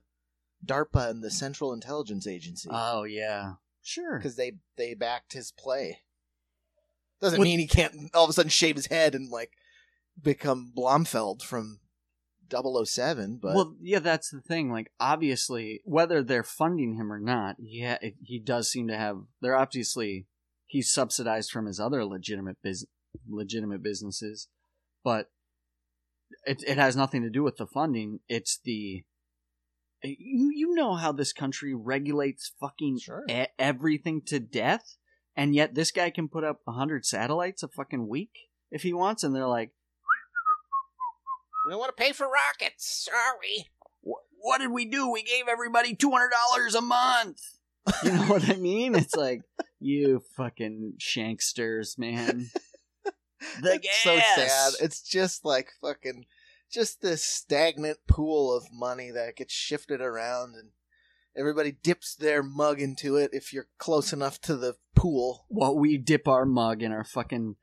DARPA and the Central Intelligence Agency Oh yeah. Sure. because they they backed his play. Doesn't mean he can't all of a sudden shave his head and like become Blofeld from 007, but well, yeah, that's the thing. Like, obviously, whether they're funding him or not, yeah, it, he does seem to have. They're obviously he's subsidized from his other legitimate bus legitimate businesses, but it it has nothing to do with the funding. It's the eh, you you know how this country regulates fucking Sure. e- everything to death, and yet this guy can put up hundred satellites a fucking week if he wants, and they're like. We want to pay for rockets. Sorry. "Wh- what did we do? We gave everybody two hundred dollars a month. You know what I mean? It's like you fucking shanksters, man. The it's so sad. It's just like fucking, just this stagnant pool of money that gets shifted around, and everybody dips their mug into it if you're close enough to the pool. Well, we dip our mug in our fucking.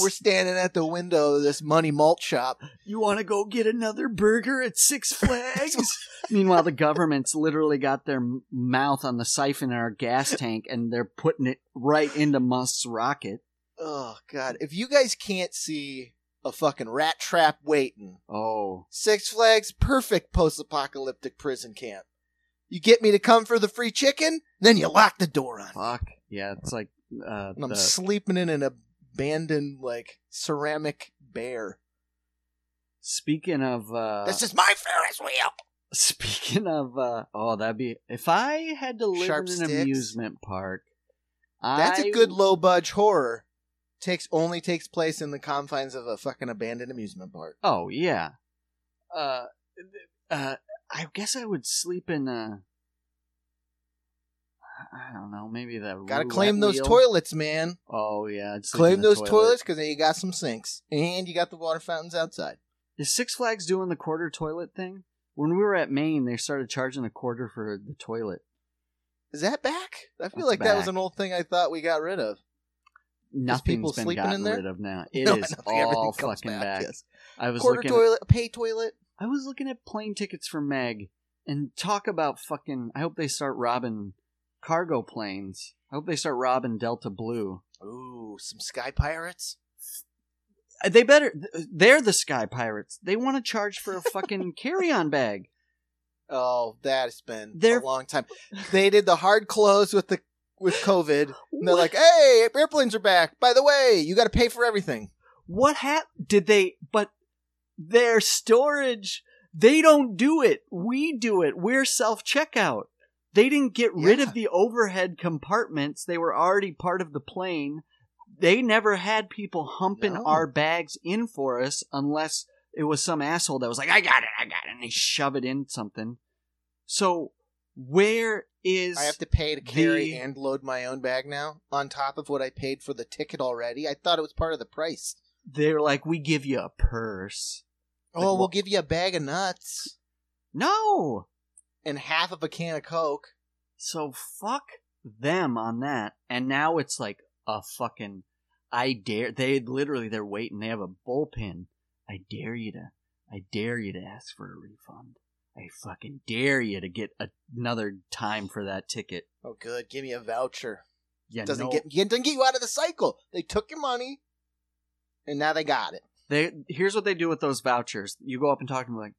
We're standing at the window of this money malt shop. You want to go get another burger at Six Flags? Meanwhile, the government's literally got their m- mouth on the siphon in our gas tank, and they're putting it right into Musk's rocket. Oh god, if you guys can't see a fucking rat trap waiting, Oh, Six Flags perfect post-apocalyptic prison camp. You get me to come for the free chicken, then you lock the door on. me. fuck yeah! It's like uh, And I'm the- sleeping in an abandoned like ceramic bear. speaking of uh, this is my Ferris wheel. Speaking of, uh, oh, that'd be if I had to live Sharp in an sticks. amusement park. That's I, a good low budge horror takes only takes place in the confines of a fucking abandoned amusement park. Oh yeah. Uh, uh, I guess I would sleep in uh I don't know, maybe the Gotta claim those wheel. toilets, man. Oh yeah, I'd sleep in Claim those toilet. toilets because then you got some sinks and you got the water fountains outside. Is Six Flags doing the quarter toilet thing? When we were at Maine, they started charging a quarter for the toilet. Is that back? I feel That's like that was an old thing I thought we got rid of. Nothing's people been sleeping gotten in there? rid of now. It is No, I don't think all fucking back. yes. I was Quarter looking. toilet, a pay toilet. I was looking at plane tickets for Meg, and talk about fucking. I hope they start robbing cargo planes. I hope they start robbing Delta Blue. Ooh, some sky pirates. Uh, They better. They're the Sky Pirates. They want to charge for a fucking carry-on bag. Oh, that's been They're- a long time. They did the hard close with the with COVID. And they're like, "Hey, airplanes are back. By the way, you got to pay for everything." What hap- Did they? But their storage. They don't do it. We do it. We're self checkout. They didn't get rid Yeah. of the overhead compartments. They were already part of the plane. They never had people humping No. our bags in for us unless it was some asshole that was like, I got it, I got it, and they shove it in something. So where is I have to pay to carry the- and load my own bag now on top of what I paid for the ticket already. I thought it was part of the price. they're like, we give you a purse. Oh, Like, we'll what- give you a bag of nuts No. And half of a can of Coke. So fuck them on that. And now it's like a fucking I dare they literally they're waiting, they have a bullpen. I dare you to I dare you to ask for a refund. I fucking dare you to get a, another time for that ticket. Oh, good. Give me a voucher. Yeah, doesn't no, get doesn't get you out of the cycle. They took your money, and now they got it. they here's what they do with those vouchers. You go up and talk to them like,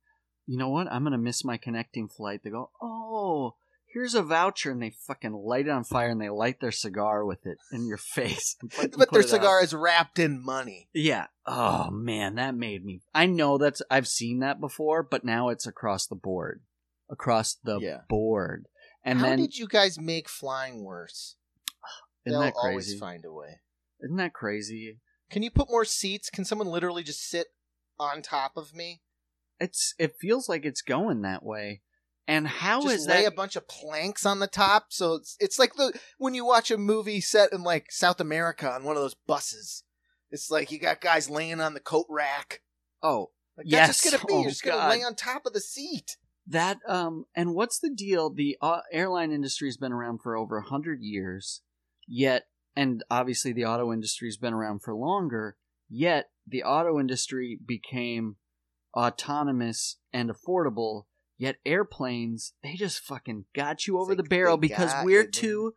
you know what? I'm gonna miss my connecting flight. They go, oh, here's a voucher, and they fucking light it on fire and they light their cigar with it in your face. But their it out. cigar is wrapped in money. Yeah. Oh man, that made me. I know that's I've seen that before, but now it's across the board, across the Yeah. board. And How then did you guys make flying worse? isn't They'll that always find a way. Isn't that crazy? Can you put more seats? Can someone literally just sit on top of me? It's it feels like it's going that way. And how is just lay that? a bunch of planks on the top, so it's it's like the when you watch a movie set in like South America on one of those buses. It's like you got guys laying on the coat rack. oh, Like Yes. that's just gonna be. Oh, You're just gonna God. lay on top of the seat. that um. And what's the deal? The uh, airline industry has been around for over a hundred years, yet, and obviously the auto industry has been around for longer. Yet the auto industry became autonomous and affordable. Yet airplanes, they just fucking got you over They- the barrel because we're too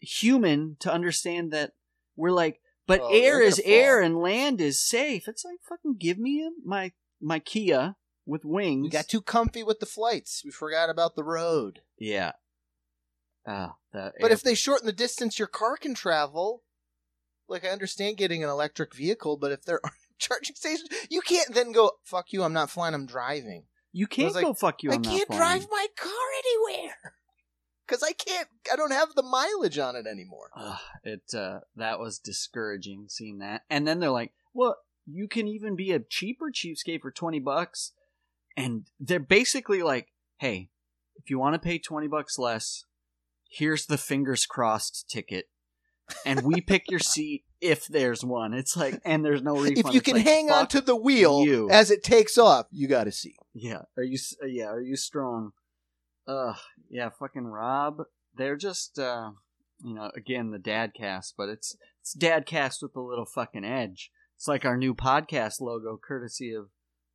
human to understand that we're like, but Oh, air is air and land is safe. It's like fucking give me my my Kia with wings. We got too comfy with the flights. We forgot about the road. yeah. Ah, But air- if they shorten the distance your car can travel, like I understand getting an electric vehicle, but if there aren't charging stations, you can't then go, fuck you, I'm not flying, I'm driving. you can't like, go fuck you, I I'm not can't flying. drive my car anywhere. Because I can't, I don't have the mileage on it anymore. Ugh, it uh, that was discouraging seeing that. And then they're like, "Well, you can even be a cheaper cheapskate for twenty bucks," and they're basically like, "Hey, if you want to pay twenty bucks less, here's the fingers crossed ticket, and we pick your seat if there's one." It's like, and there's no refund. If you can like, hang on to the wheel you. as it takes off, you got to see. Yeah. Are you? uh, Yeah. Are you strong? Ugh. Yeah. Fucking Rob. They're just, uh, you know, again the dad cast, but it's it's dad cast with a little fucking edge. It's like our new podcast logo, courtesy of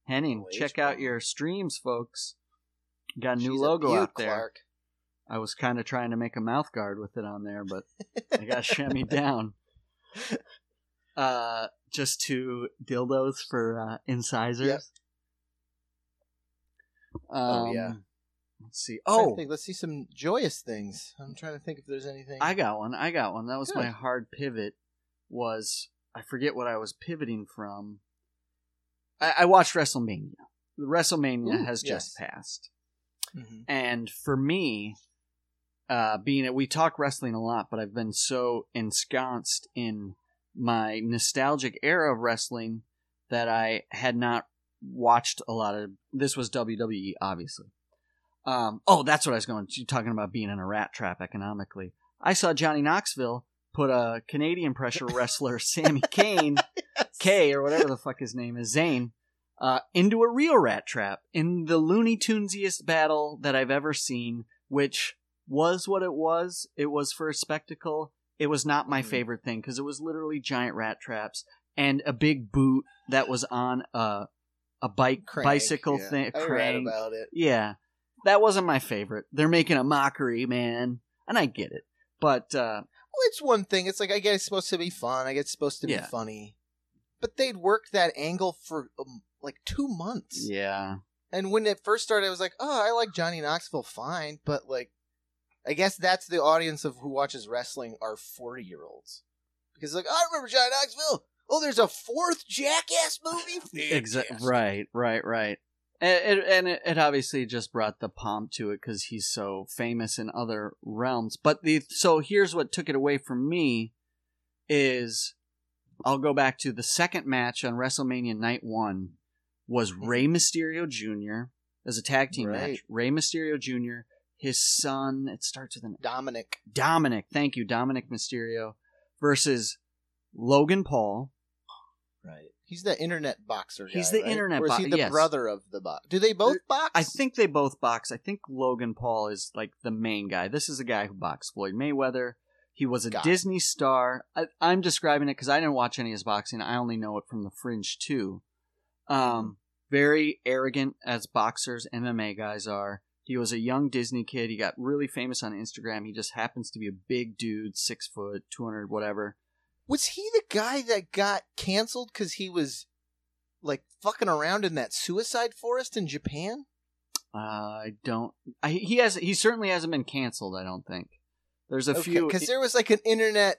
Henning. Oh, Check out your streams, folks. Got a new She's logo beaut, out there. Clark. I was kind of trying to make a mouth guard with it on there, but I got shut me down. Uh, just two dildos for uh, incisors. Yep. Oh, Um, yeah. Let's see. Oh, think. let's see some joyous things. I'm trying to think if there's anything. I got one. I got one. That was my hard pivot. Was I forget what I was pivoting from? I, I watched WrestleMania. The WrestleMania Ooh, has just yes. passed, Mhm. and for me, uh, being it, we talk wrestling a lot, but I've been so ensconced in my nostalgic era of wrestling that I had not watched a lot of. This was WWE, obviously. Um, oh, that's what I was going. You talking about being in a rat trap economically? I saw Johnny Knoxville put a Canadian pressure wrestler, Sammy Kane, K or whatever the fuck his name is, Zane, uh, into a real rat trap in the Looney Tunesiest battle that I've ever seen, which was what it was. It was for a spectacle. It was not my Mhm. favorite thing because it was literally giant rat traps and a big boot that was on a a bike Crank, bicycle yeah. thing. I read about it. Yeah, that wasn't my favorite. They're making a mockery, man, and I get it. But uh, Well, it's one thing. It's like I guess it's supposed to be fun. I get it's supposed to be Yeah. funny, but they'd worked that angle for um, like two months. yeah, And when it first started, I was like, "Oh, I like Johnny Knoxville, fine." But like, I guess that's the audience of who watches wrestling are forty year olds because like I remember Johnny Knoxville. Oh, there's a fourth Jackass movie. exactly. Right, right, right. And, it, and it, it obviously just brought the pomp to it because he's so famous in other realms. But the so here's what took it away from me is I'll go back to the second match on WrestleMania Night One was mm-hmm. Rey Mysterio Jr. as a tag team Right. match. Rey Mysterio Jr. His son. It starts with an Dominic. Dominic. Thank you, Dominic Mysterio versus Logan Paul. Right. He's the internet boxer guy. He's the right? internet Or is he bo- the yes. brother of the box? Do they both box? I think they both box. I think Logan Paul is like the main guy. This is a guy who boxed Floyd Mayweather. He was a Got it. Disney star. I, I'm describing it because I didn't watch any of his boxing. I only know it from the Fringe too. Um, very arrogant as boxers, MMA guys are. He was a young Disney kid. He got really famous on Instagram. He just happens to be a big dude, six foot, two hundred, whatever. Was he the guy that got canceled because he was like fucking around in that suicide forest in Japan? Uh, I don't. I, he has. He certainly hasn't been canceled. I don't think. There's a few. because there was like an internet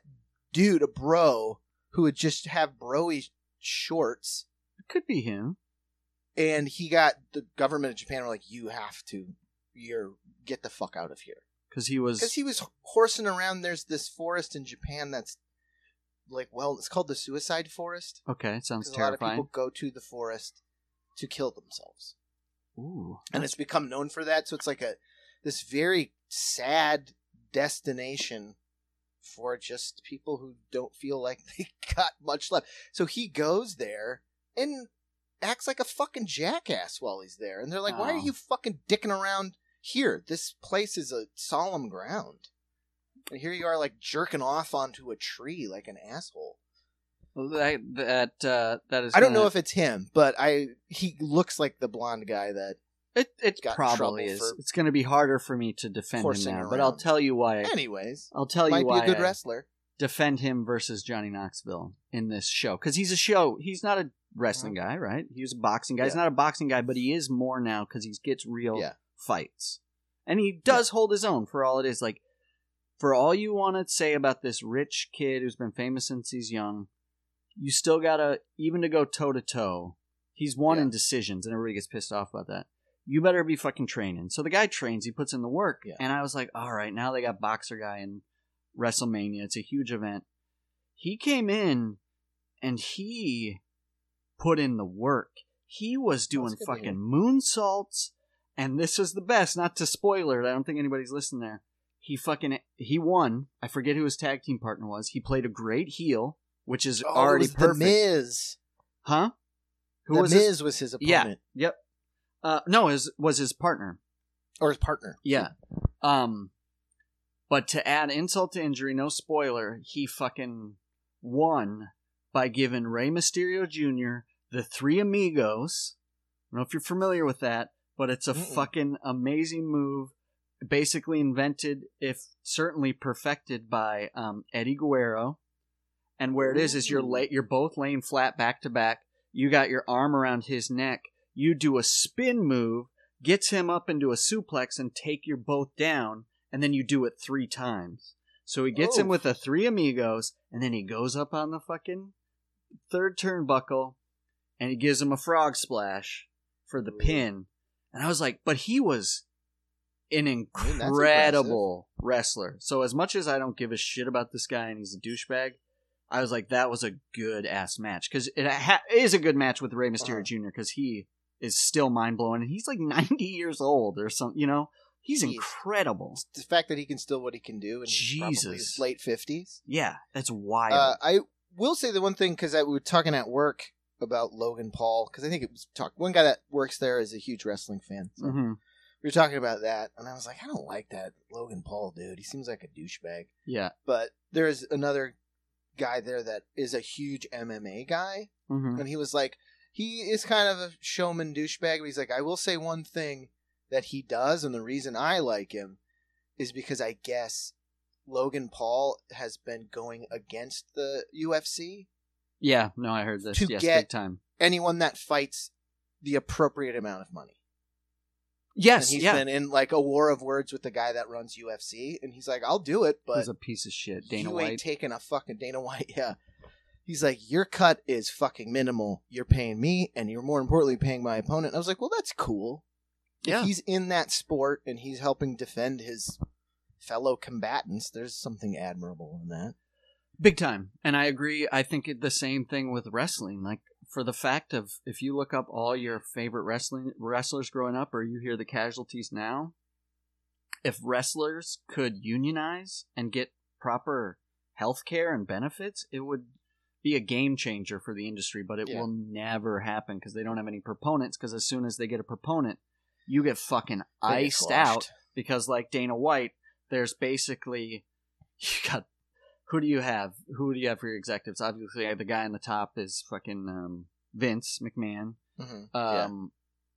dude, a bro, who would just have broy shorts, It could be him. and he got the government of Japan were like, "You have to, you're get the fuck out of here," because he was because he was horsing around. There's this forest in Japan that's like, well, it's called the suicide forest. okay. It sounds Because a lot of terrifying. people go to the forest to kill themselves. Ooh, and it's become known for that. So it's like a this very sad destination for just people who don't feel like they got much left. So he goes there and acts like a fucking jackass while he's there, and they're like, "Why are Oh. you fucking dicking around here? This place is a solemn ground." And here you are, like jerking off onto a tree like an asshole. Well, that that uh, that is. I don't know if it's him, but I he looks like the blonde guy that. it. It got in probably trouble is. for It's going to be harder for me to defend him now, but I'll around. tell you why. Anyways, I'll tell you might be why a good I wrestler. defend him versus Johnny Knoxville in this show because he's a show. He's not a wrestling guy, right? He was a boxing guy. He's. Yeah. not a boxing guy, but he is more now because he gets real Yeah. Fights, and he does hold his own for all it is. Like for all you want to say about this rich kid who's been famous since he's young, you still gotta even to go toe to toe. He's won Yeah. in decisions, and everybody gets pissed off about that. You better be fucking training. So the guy trains. He puts in the work, Yeah. and I was like, all right, now they got boxer guy in WrestleMania. It's a huge event. He came in, and he put in the work. He was doing That's good to fucking moonsaults, and this was the best. Not to spoiler it, I don't think anybody's listening there. He fucking he won. I forget who his tag team partner was. He played a great heel, which is Oh, already was perfect. The Miz. Huh? Who the was Miz his? was his opponent. Yeah. Yep. Uh, no, his was his partner. or his partner. Yeah. Um, but to add insult to injury, no spoiler, he fucking won by giving Rey Mysterio Jr. the three amigos. I don't know if you're familiar with that, but it's a Mm-mm. fucking amazing move. Basically invented, if certainly perfected by um, Eddie Guerrero. And where it is is you're lay, you're both laying flat back to back. You got your arm around his neck. You do a spin move, gets him up into a suplex, and take you both down. And then you do it three times. So he gets him Oh. with the three amigos, and then he goes up on the fucking third turnbuckle, and he gives him a frog splash for the pin. And I was like, but he was an incredible wrestler. So as much as I don't give a shit about this guy and he's a douchebag, I was like, that was a good ass match because it ha- is a good match with Rey Mysterio Uh-huh. Jr. because he is still mind blowing and he's like 90 years old or something. You know, he's He's- incredible. the fact that he can still what he can do, and Jesus. his late fifties. Yeah, that's wild. Uh, I will say the one thing because we were talking at work about Logan Paul because I think it was talk. One guy that works there is a huge wrestling fan. So hmm We were talking about that, and I was like, I don't like that Logan Paul dude. He seems like a douchebag. Yeah. But there's another guy there that is a huge MMA guy, hmm and he was like, he is kind of a showman douchebag. But he's like, I will say one thing that he does, and the reason I like him is because I guess Logan Paul has been going against the UFC. Yeah. No, I heard this. To yes, get- big time. Anyone that fights the appropriate amount of money. Yes. and he's yeah. been in like a war of words with the guy that runs UFC, and he's like, "I'll do it, but He's a piece of shit. Dana you White. ain't taking a fucking Dana White." Yeah, he's like, "Your cut is fucking minimal. You're paying me, and you're more importantly paying my opponent." And I was like, "Well, that's cool. Yeah. If he's in that sport and he's helping defend his fellow combatants, there's something admirable in that." Big time. And I agree. I think it, the same thing with wrestling. Like for the fact of if you look up all your favorite wrestling wrestlers growing up or you hear the casualties now, if wrestlers could unionize and get proper health care and benefits, it would be a game changer for the industry, but it Yeah. will never happen because they don't have any proponents because as soon as they get a proponent, you get fucking They get iced out because like Dana White, there's basically you got who do you have? Who do you have for your executives? Obviously, the guy on the top is fucking um, Vince McMahon. Mhm. Yeah. Um,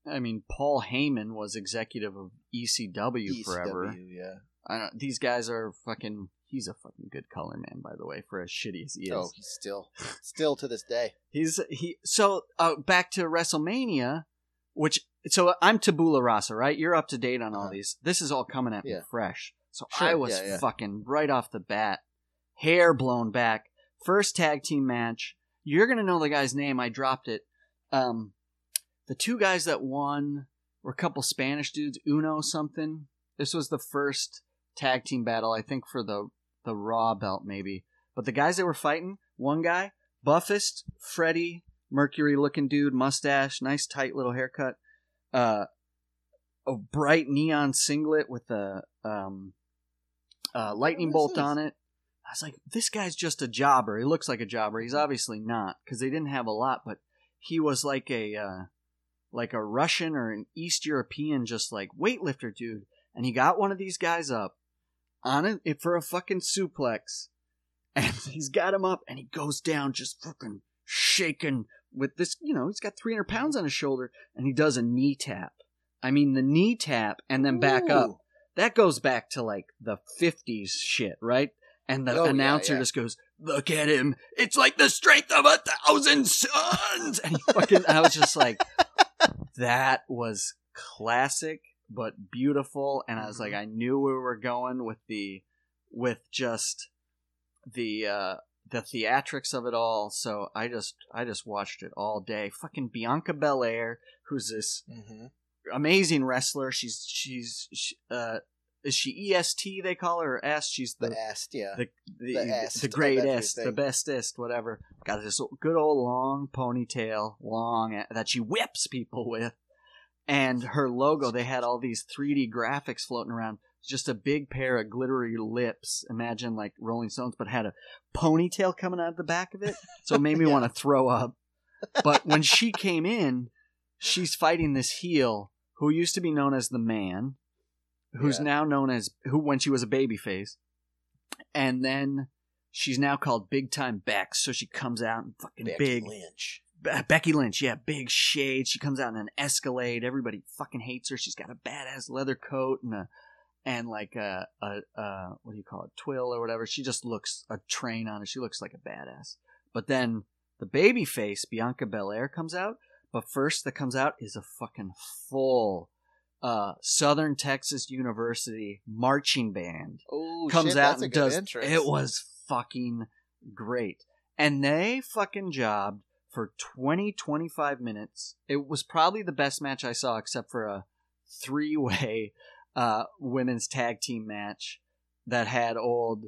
I mean, Paul Heyman was executive of ECW, forever. Yeah. I don't, these guys are fucking. He's a fucking good color man, by the way, for as shitty as he is. Oh, he's still, still to this day. He's he. So uh, back to WrestleMania, which so I'm Tabula Rasa, right? You're up to date on all Uh-huh. these. This is all coming at me fresh. So Sure, I was yeah, yeah. fucking right off the bat, hair blown back. First tag team match. You're gonna know the guy's name. I dropped it. Um, the two guys that won were a couple Spanish dudes, Uno something. This was the first tag team battle, I think, for the the Raw belt, maybe. But the guys that were fighting, one guy, buffest, Freddie, Mercury looking dude, mustache, nice tight little haircut, uh, a bright neon singlet with a um, uh, lightning bolt this? on it. I was like, this guy's just a jobber. He looks like a jobber. He's obviously not because they didn't have a lot, but he was like a uh, like a Russian or an East European, just like weightlifter dude. And he got one of these guys up on it for a fucking suplex, and he's got him up, and he goes down just fucking shaking with this. You know, he's got 300 pounds on his shoulder, and he does a knee tap. I mean, the knee tap and then back up. That goes back to like the 50s shit, right? And the Oh, announcer yeah. just goes, "Look at him! It's like the strength of a thousand suns." And fucking, I was just like, that was classic but beautiful, and I was like, Mhm. I knew we were going with the, with just the uh the theatrics of it all. So I just, I just watched it all day. Fucking Bianca Belair, who's this Mhm. amazing wrestler. She's she's she, uh is she EST they call her or S? She's the The ass, yeah. the the, the the, est of greatest, the bestest, whatever. Got this good old long ponytail, long that she whips people with, and her logo. They had all these 3D graphics floating around. Just a big pair of glittery lips. Imagine like Rolling Stones, but had a ponytail coming out of the back of it. So it made me Yeah. want to throw up. But when she came in, she's fighting this heel who used to be known as the man, who's Yeah. now known as who when she was a babyface, and then she's now called Big Time Beck. So she comes out and fucking Becky big Lynch. Be- Becky Lynch, yeah, big shade. She comes out in an Escalade. Everybody fucking hates her. She's got a badass leather coat and a and like a a, a what do you call it, twill or whatever. She just looks a train on her. She looks like a badass. But then the baby face Bianca Belair comes out. But first that comes out is a fucking full uh, Southern Texas University marching band Oh, comes shit, out and does it was fucking great and they fucking jobbed for 20 25 minutes it was probably the best match i saw except for a three-way uh women's tag team match that had old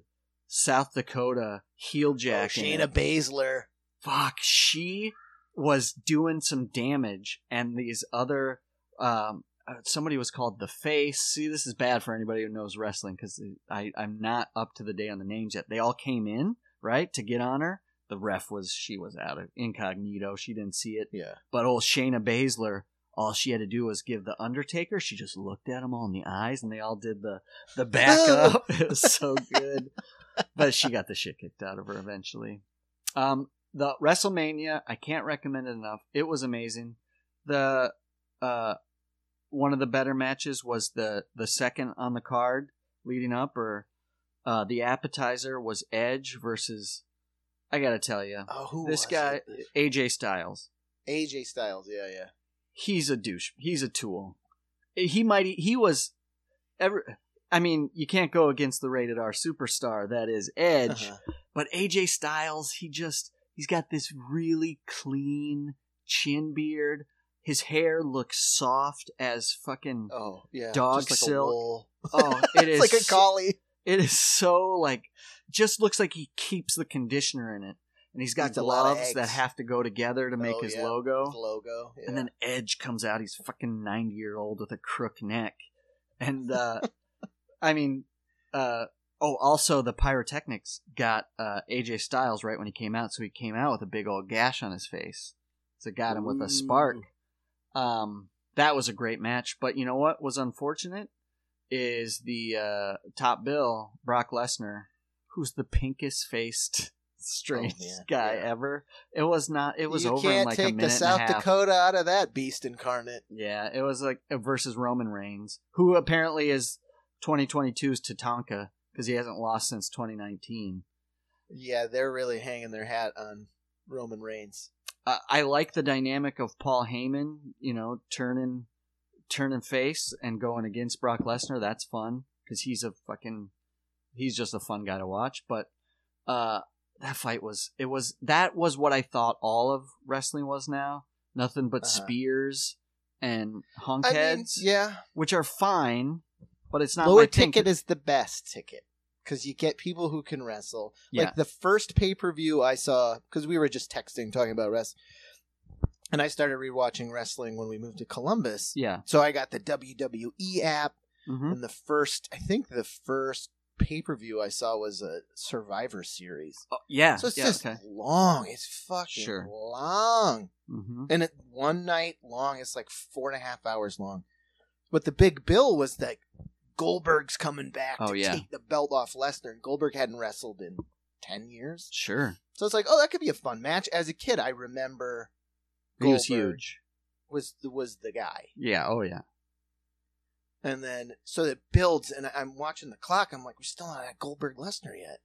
South Dakota heel Oh, jacking. Shayna. Baszler. Fuck, she was doing some damage, and these other um, somebody was called the Face. See, this is bad for anybody who knows wrestling because I I'm not up to the day on the names yet. They all came in right to get on her. The ref was she was out of incognito. She didn't see it. Yeah. But old Shayna Baszler, all she had to do was give the Undertaker. She just looked at them all in the eyes, and they all did the the back up. It was so good. But she got the shit kicked out of her eventually. Um, the WrestleMania, I can't recommend it enough. It was amazing. The uh, one of the better matches was the the second on the card leading up, or uh, the appetizer was Edge versus. I gotta tell you, Oh, this was guy it? AJ Styles AJ Styles. Yeah, yeah. he's a douche. He's a tool. He might. He was. Ever. I mean, you can't go against the rated R superstar that is Edge, Uh-huh. but AJ Styles, he just he's got this really clean chin beard. His hair looks soft as fucking. Oh, yeah. Dog like silk. Oh, it is it's like a collie. It is so like just looks like he keeps the conditioner in it, and he's got Eats a lot of gloves that have to go together to make Oh, his yeah. logo. His logo. Yeah. And then Edge comes out. He's fucking ninety year old with a crook neck, and uh, I mean, uh, oh, also the pyrotechnics got uh, AJ Styles right when he came out, so he came out with a big old gash on his face. So got him with a spark. Um, that was a great match, but you know what was unfortunate is the uh, top bill Brock Lesnar, who's the pinkest faced. Strangest man, guy yeah. ever. It was not. It was you over can't in like a take minute the South and a half. Dakota out of that beast incarnate. Yeah, it was like versus Roman Reigns, who apparently is 2022's Tatanka because he hasn't lost since 2019. Yeah, they're really hanging their hat on Roman Reigns. Uh, I like the dynamic of Paul Heyman, you know, turning turning face and going against Brock Lesnar. That's fun because he's a fucking he's just a fun guy to watch. But uh, that fight was it was that was what I thought all of wrestling was now. Nothing but Uh-huh. spears and hunk I mean, heads, yeah. which are fine, but it's not Lower my thing. ticket is the best ticket because you get people who can wrestle. Yeah. Like the first pay per view I saw, because we were just texting talking about wrestling, and I started rewatching wrestling when we moved to Columbus. Yeah. So I got the WWE app, hmm and the first, I think the first pay per view I saw was a Survivor Series. Oh, yeah. So it's yeah, just okay. long. It's fucking Sure. long. hmm And it one night long, it's like four and a half hours long. But the big bill was that Goldberg's coming back Oh, to yeah. take the belt off Lesnar, and Goldberg hadn't wrestled in ten years. Sure. So it's like, oh, that could be a fun match. As a kid, I remember He was Goldberg huge. was the, was the guy, Yeah. Oh yeah. and then so it builds, and I'm watching the clock. I'm like, we're still not at Goldberg Lesnar yet.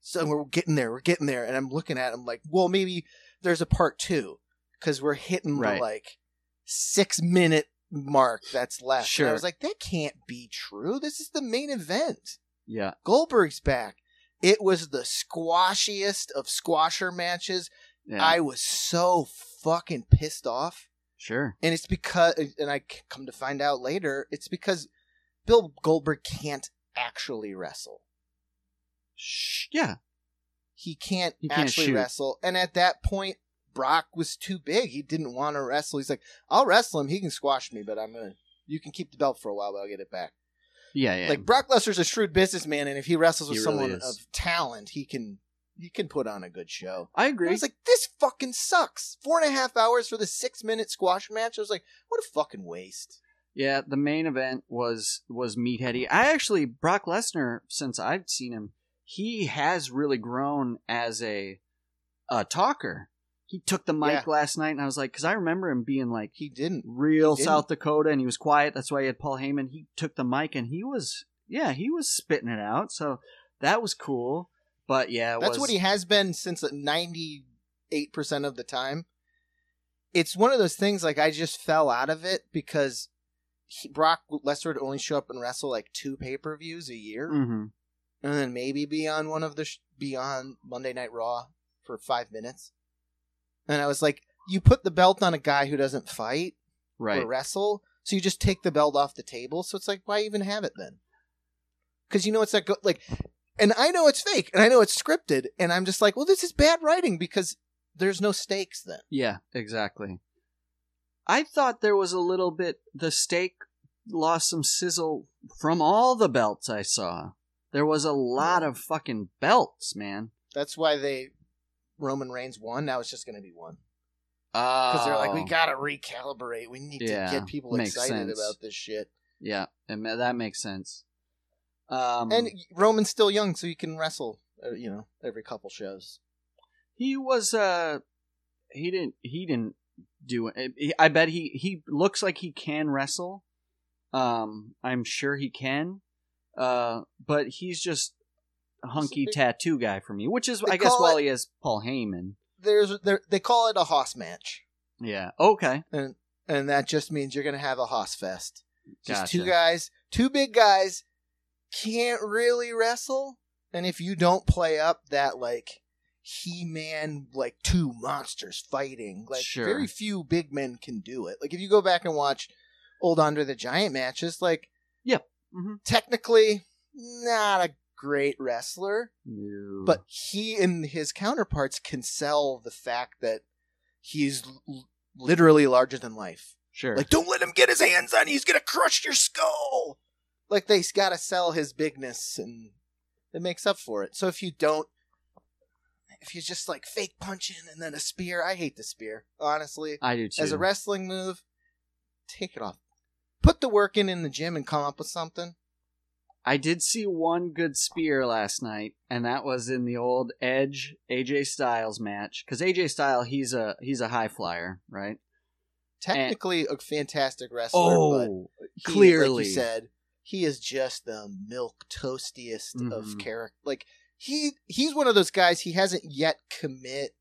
So we're getting there, we're getting there, and I'm looking at him like, well, maybe there's a part two because we're hitting Right. the like six minute mark that's left. And Sure. I was like, that can't be true. This is the main event. Yeah. Goldberg's back. It was the squashiest of squasher matches. Yeah. I was so fucking pissed off. sure. And it's because, and I come to find out later, it's because Bill Goldberg can't actually wrestle. Shh. Yeah. He can't He can't actually shoot. wrestle. And at that point, Brock was too big. He didn't want to wrestle. He's like, I'll wrestle him. He can squash me, but I'm to, you can keep the belt for a while, but I'll get it back. Yeah. Yeah. Like Brock Lesnar's a shrewd businessman, and if he wrestles with He really someone is. of talent, he can he can put on a good show. I I agree. was like, this fucking sucks. Four and a half hours for the six minute squash match. I was like, what a fucking waste. yeah. The main event was was meatheady. I actually Brock Lesnar since I've seen him, he has really grown as a a talker. He took the mic Yeah. last night, and I was like, because I remember him being like He didn't. real He didn't. South Dakota, and he was quiet. That's why he had Paul Heyman. He took the mic, and he was yeah, he was spitting it out. So that was cool. But yeah, That's was, what he has been since ninety eight percent of the time. It's one of those things like I just fell out of it because he, Brock Lesnar would only show up and wrestle like two pay per views a year, hmm and then maybe be on one of the sh- be on Monday Night Raw for five minutes. And I was like, you put the belt on a guy who doesn't fight right. or wrestle, so you just take the belt off the table. So it's like, why even have it then? Because you know it's not go- like And I know it's fake and I know it's scripted. And I'm just like, well, this is bad writing because there's no stakes then. Yeah, exactly. I thought there was a little bit. The stake lost some sizzle from all the belts I saw. There was a lot of fucking belts, man. That's why they Roman Reigns won. Now it's just going to be one Because they're like, we got to recalibrate. We need Oh. Yeah, to get people makes excited sense. about this shit. Yeah, and ma- that makes sense. Um, And Roman's still young, so he can wrestle. Uh, you know, every couple shows. he was uh he didn't he didn't do it i bet he he looks like he can wrestle um i'm sure he can uh but he's just hunky tattoo guy for me which is i guess call while it- he has paul heyman There's there, they call it a Hoss match, yeah okay and and that just means you're going to have a Hoss fest. Just two guys, two big guys, can't really wrestle, and if you don't play up that like he man like two monsters fighting, like Sure. very few big men can do it. Like if you go back and watch old Andre the Giant matches, like Mhm. technically not a great wrestler, No. but he and his counterparts can sell the fact that he's l- literally larger than life. sure Like, don't let him get his hands on you. He's gonna crush your skull. Like they got to sell his bigness, and it makes up for it. So if you don't, if you just like fake punching and then a spear, I hate the spear. Honestly, i do too as a wrestling move, take it off. Put the work in in the gym and come up with something. I did see one good spear last night, and that was in the old Edge AJ Styles match. Because AJ Style, he's a he's a high flyer, right? Technically, a fantastic wrestler, but Oh, he, clearly. like you said, he is just the milk toastiest of Mhm. character. Like he he's one of those guys. He hasn't yet commit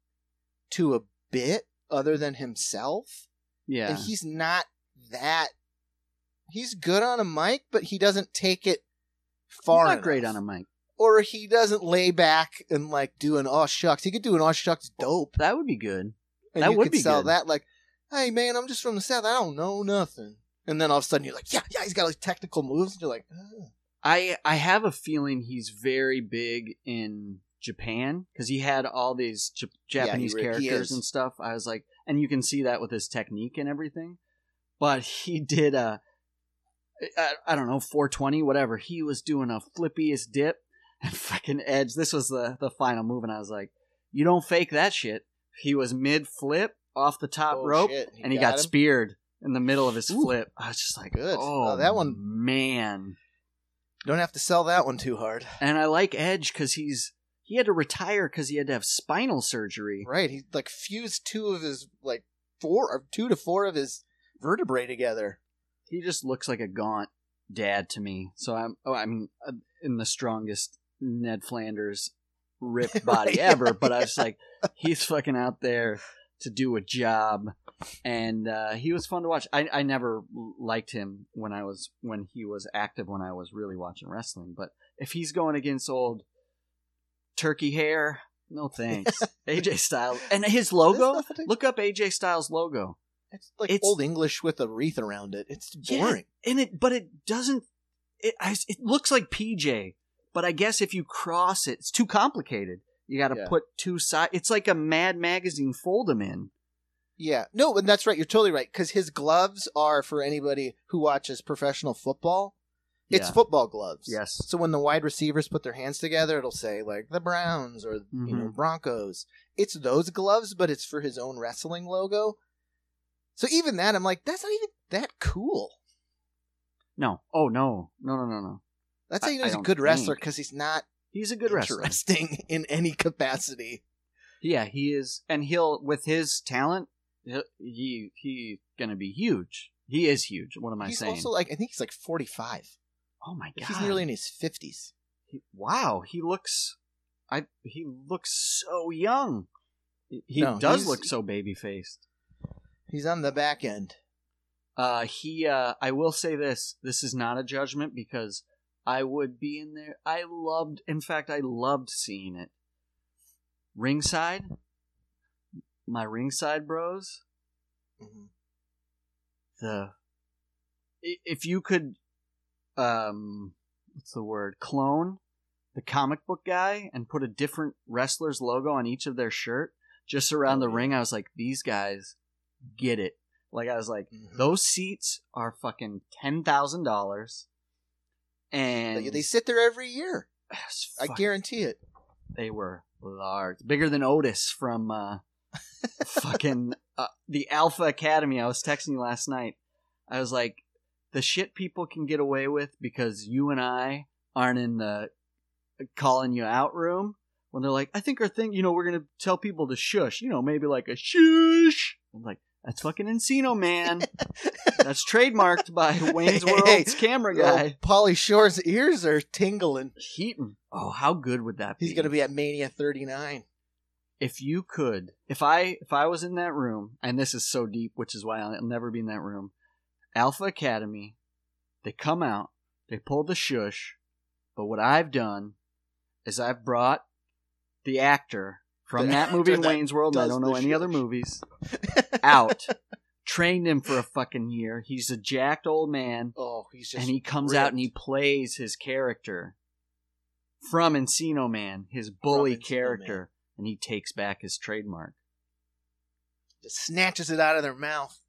to a bit other than himself, yeah, and he's not that. He's good on a mic, but he doesn't take it far. not great enough. on a mic. or he doesn't lay back and like do an oh shucks. He could do an oh shucks dope, That would be good. and that you would could be sell good. that like, hey man, I'm just from the south. I don't know nothing. And then all of a sudden you're like, yeah, yeah, he's got like technical moves. And you're like, oh. I I have a feeling he's very big in Japan because he had all these J- Japanese he characters and stuff. I was like, and you can see that with his technique and everything. But he did a, I, I don't know, 420, whatever. He was doing a flippiest dip and fucking edge. This was the the final move, and I was like, you don't fake that shit. He was mid flip off the top Oh, rope, shit, and he got him? speared in the middle of his Ooh. flip. I was just like, Good. oh, Oh, that one- man. Don't have to sell that one too hard. And I like Edge because he's he had to retire because he had to have spinal surgery. Right. He like fused two of his like four or two to four of his vertebrae together. He just looks like a gaunt dad to me. So I'm oh I mean uh, in the strongest Ned Flanders ripped body Right. ever, but I was like he's fucking out there to do a job and uh, he was fun to watch. I I never liked him when I was when he was active when I was really watching wrestling, but if he's going against old turkey hair, no thanks. AJ Styles and his logo. Look up AJ Styles logo. It's like It's- old English with a wreath around it. It's Yeah, boring. and it but it doesn't. It I, it looks like PJ, but I guess if you cross it, it's too complicated. You got to Yeah. put two side. It's like a Mad Magazine fold 'em in. Yeah. No, and that's right. You're totally right. Because his gloves are for anybody who watches professional football. It's Yeah. football gloves. Yes. So when the wide receivers put their hands together, it'll say like the Browns or you know Mhm. Broncos. It's those gloves, but it's for his own wrestling logo. So even that, I'm like, that's not even that cool. No. Oh no. No. No. No. No. That's how I- you know I he's a good wrestler because he's not He's a good wrestler. interesting in any capacity. Yeah, he is, and he'll with his talent, he'll- he he gonna be huge. He is huge. What am I he's saying? also like I think he's like 45. oh my god, He's nearly in his 50s. He- wow, he looks. I he looks so young. He No, does look so baby faced. He's on the back end. Uh, he. Uh, I will say this. This is not a judgment because I would be in there. I loved. In fact, I loved seeing it. Ringside. My ringside bros. Mhm. the if you could um what's the word clone the comic book guy and put a different wrestler's logo on each of their shirt just around the Oh, yeah. ring. I was like, these guys get it. Like I was like, Mhm. those seats are fucking ten thousand dollars, and They, they sit there every year. I guarantee it. they were large, bigger than Otis from uh, fucking uh, the Alpha Academy. I was texting you last night. I was like, the shit people can get away with because you and I aren't in the calling you out room. When they're like, I think our thing, you know, we're gonna tell people to shush. You know, maybe like a shush. I'm like, that's fucking Encino, man. that's trademarked by Wayne's Hey, World's camera Oh, guy. Pauly Shore's ears are tingling. Heaton. Oh, how good would that be? He's going to be at Mania 39. if you could if i if i was in that room and this is so deep which is why i'll never be in that room alpha academy they come out they pull the shush but what i've done is i've brought the actor from that movie wayne's world i don't know any other movies out trained him for a fucking year he's a jacked old man Oh, he's just. and he comes out and he plays his character from Encino Man, his bully character, and he takes back his trademark. just snatches it out of their mouth.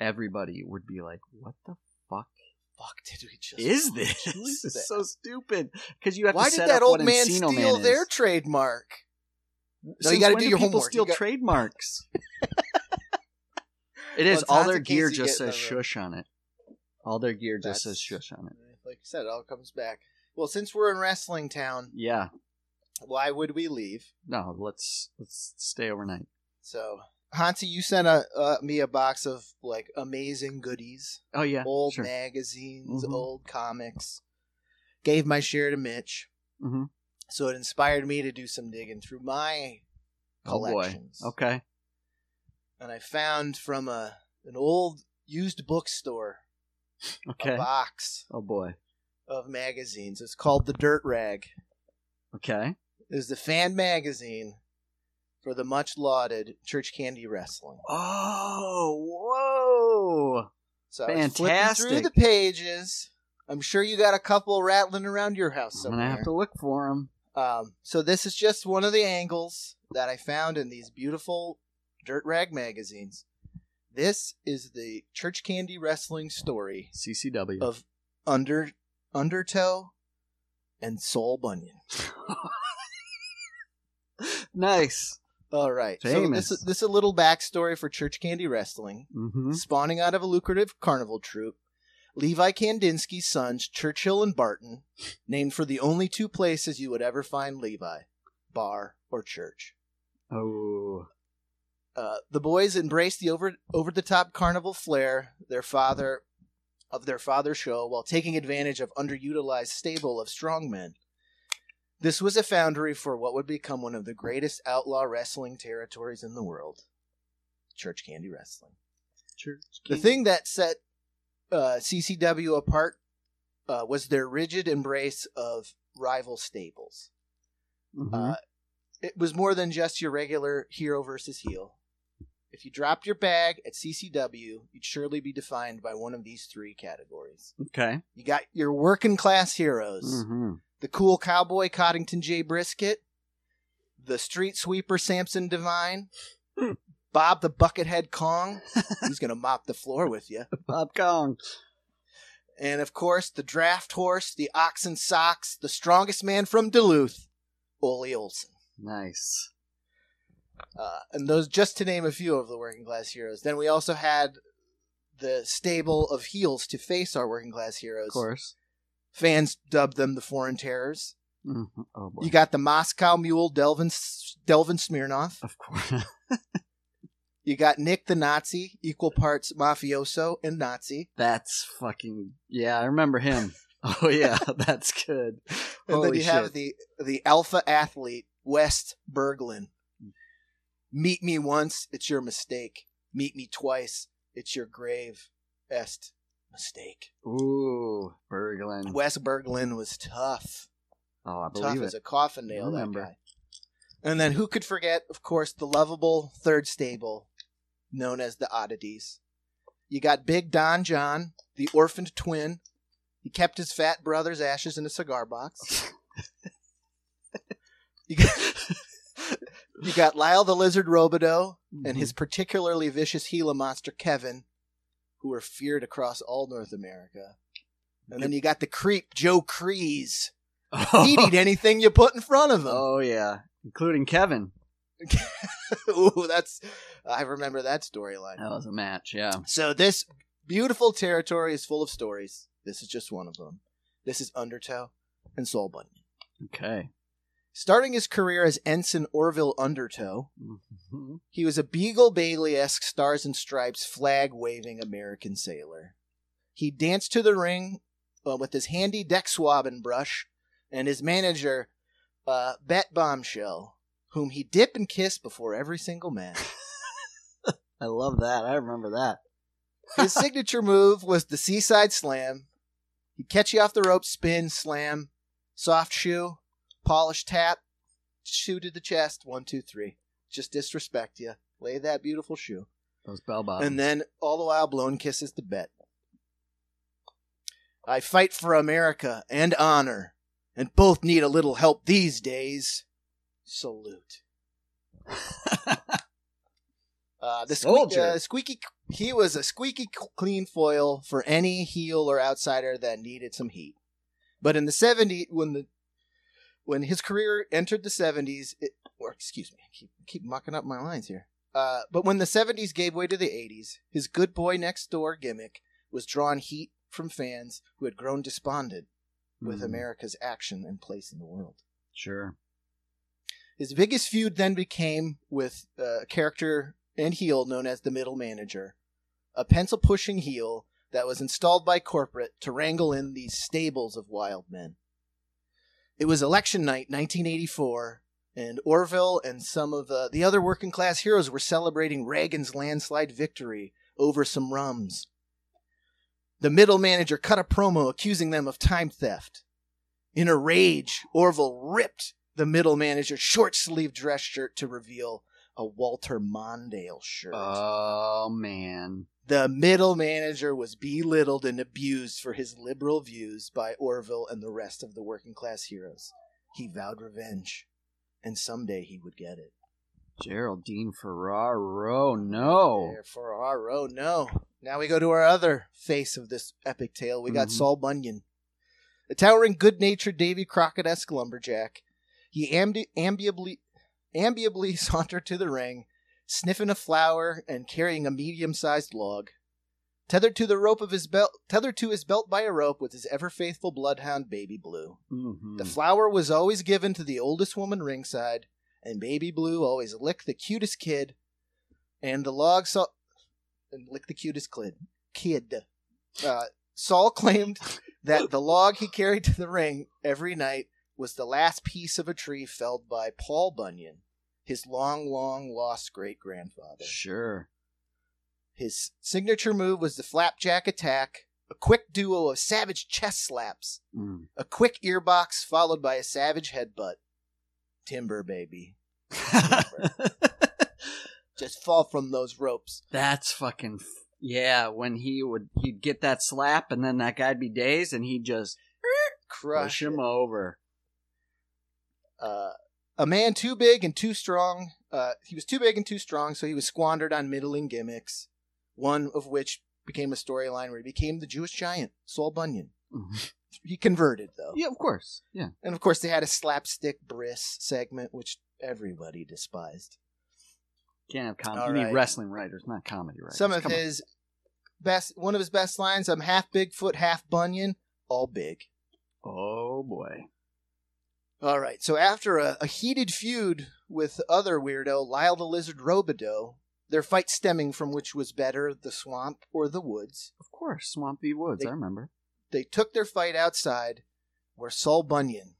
Everybody would be like, "What the fuck Fuck, did we just. is this? This is so stupid." Because you have Why to did set that up old man Encino steal Man their trademark? No, you Since gotta do your people homework. Steal You got- trademarks. it Well, it's all their gear just says shush on it. All their gear just says shush on it. Like I said, it all comes back. Well, since we're in wrestling town, Yeah. why would we leave? No, let's let's stay overnight. So, Hansi, you sent a uh, me a box of like amazing goodies, Oh yeah, old sure. magazines, Mhm. old comics. Gave my share to Mitch, hmm so it inspired me to do some digging through my Oh boy. collections. Okay. And I found from a an old used bookstore Okay. a box Oh boy. of magazines. It's called the Dirt Rag. Okay. It is the fan magazine for the much lauded Church Candy Wrestling. Oh, whoa. So was flipping through the pages. I'm sure you got a couple rattling around your house I'm gonna have to look for them. Um, so this is just one of the angles that I found in these beautiful dirt rag magazines. This is the Church Candy Wrestling story CCW. of Under Undertow and Saul Bunyan. nice. All right, so Famous. this, this is a little backstory for Church Candy Wrestling. Mm-hmm. Spawning out of a lucrative carnival troupe, Levi Kandinsky's sons, Churchill and Barton, named for the only two places you would ever find Levi bar or church. Oh. Uh, the boys embraced the over over the top carnival flair their father of their father's show while taking advantage of underutilized stable of strongmen. This was a foundry for what would become one of the greatest outlaw wrestling territories in the world. Church Candy Wrestling. Church. The thing that set uh, CCW apart uh, was their rigid embrace of rival stables. Mhm. Uh, it was more than just your regular hero versus heel. If you dropped your bag at CCW, you'd surely be defined by one of these three categories. okay. You got your working class heroes, Mm-hmm. the cool cowboy Coddington J. Brisket, the street sweeper Samson Devine, Hmm. Bob the Buckethead Kong, who's going to mop the floor with you. Bob Kong. And of course, the draft horse, the oxen socks, the strongest man from Duluth, Ole Olson. Nice. Uh, and those, just to name a few of the working class heroes. Then we also had the stable of heels to face our working class heroes. Of course. Fans dubbed them the Foreign Terrors. Mhm. Oh boy. You got the Moscow Mule, Delvin, Delvin Smirnov. of course. You got Nick the Nazi, equal parts mafioso and Nazi. That's fucking yeah. I remember him. Oh yeah, that's good. And then Holy you have the the alpha athlete Wes Berglund. Meet me once, it's your mistake. Meet me twice, it's your grave est mistake. Ooh, Berglund. Wes Berglund was tough, Oh, I believe tough believe as a coffin nail. That guy. And then who could forget, of course, the lovable third stable, known as the Oddities. You got Big Don John, the orphaned twin. He kept his fat brother's ashes in a cigar box. you, got, you got Lyle the Lizard Robideau mm-hmm. and his mm-hmm. particularly vicious Gila monster Kevin, who are feared across all North America. And then you got the creep Joe Kreese. Oh. He'd eat anything you put in front of him. Oh yeah, including Kevin. Ooh, that's I remember that storyline. That was a match. Yeah. So this beautiful territory is full of stories. This is just one of them. This is Undertow and Soul Bunyan. Okay. Starting his career as Ensign Orville Undertow, Mm-hmm. he was a Beetle Bailey esque Stars and Stripes flag waving American sailor. He danced to the ring uh, with his handy deck swabbing brush and his manager, uh, Bet Bombshell, whom he dip and kiss before every single match. I love that. I remember that. His signature move was the Seaside Slam. He'd catch you off the rope, spin, slam, soft shoe, polish tap, shoe to the chest, one, two, three. Just disrespect you. Lay that beautiful shoe. Those bell bottoms. And then all the while blowing kisses to Bet. I fight for America and honor, and both need a little help these days. Salute. Uh, the squeak, uh, squeaky, he was a squeaky clean foil for any heel or outsider that needed some heat. But in the 70s, when the when his career entered the 70s, it, or excuse me, I keep keep mucking up my lines here. Uh, but when the 70s gave way to the 80s, his good boy next door gimmick was drawing heat from fans who had grown despondent with Mhm. America's action and place in the world. Sure. His biggest feud then became with uh, a character and heel known as the Middle Manager, a pencil pushing heel that was installed by corporate to wrangle in these stables of wild men. It was election night 1984, and Orville and some of uh, the other working class heroes were celebrating Reagan's landslide victory over some rums. The middle manager cut a promo accusing them of time theft. In a rage, Orville ripped the middle manager's short sleeved dress shirt to reveal a Walter Mondale shirt. Oh man. the middle manager was belittled and abused for his liberal views by Orville and the rest of the working class heroes. He vowed revenge, and someday he would get it. Geraldine Ferraro. No. Row, no. Now we go to our other face of this epic tale. We got Mhm. Saul Bunyan. A towering, good natured Davy Crockett esque lumberjack. He ambi- ambiably, ambiably sauntered to the ring, sniffing a flower and carrying a medium sized log. Tethered to the rope of his belt, tethered to his belt by a rope with his ever faithful bloodhound Baby Blue. Mhm. The flower was always given to the oldest woman ringside, and Baby Blue always licked the cutest kid, and the log saw and licked the cutest kid. Kid. Uh, Saul claimed that the log he carried to the ring every night was the last piece of a tree felled by Paul Bunyan, his long, long lost great grandfather. Sure. His signature move was the flapjack attack, a quick duo of savage chest slaps Mm. a quick earbox followed by a savage headbutt. Timber, baby. Just fall from those ropes. That's fucking. F- yeah, when he would he'd get that slap and then that guy'd be dazed and he'd just Crush him it. over. Uh, a man too big and too strong. Uh, he was too big and too strong, so he was squandered on middling gimmicks. One of which became a storyline where he became the Jewish giant, Saul Bunyan. Mhm. He converted though, Yeah, of course. Yeah. and of course they had a slapstick bris segment, which everybody despised. Can't have comedy. All You need wrestling writers, not comedy writers. Some of Come on. his best, one of his best lines: "I'm half Bigfoot, half Bunyan, all big." Oh boy. All right. So after a, a heated feud with other weirdo Lyle the Lizard Robideau, their fight stemming from which was better, the swamp or the woods, Of course, Swampy Woods. They- I remember. they took their fight outside, where Saul Bunyan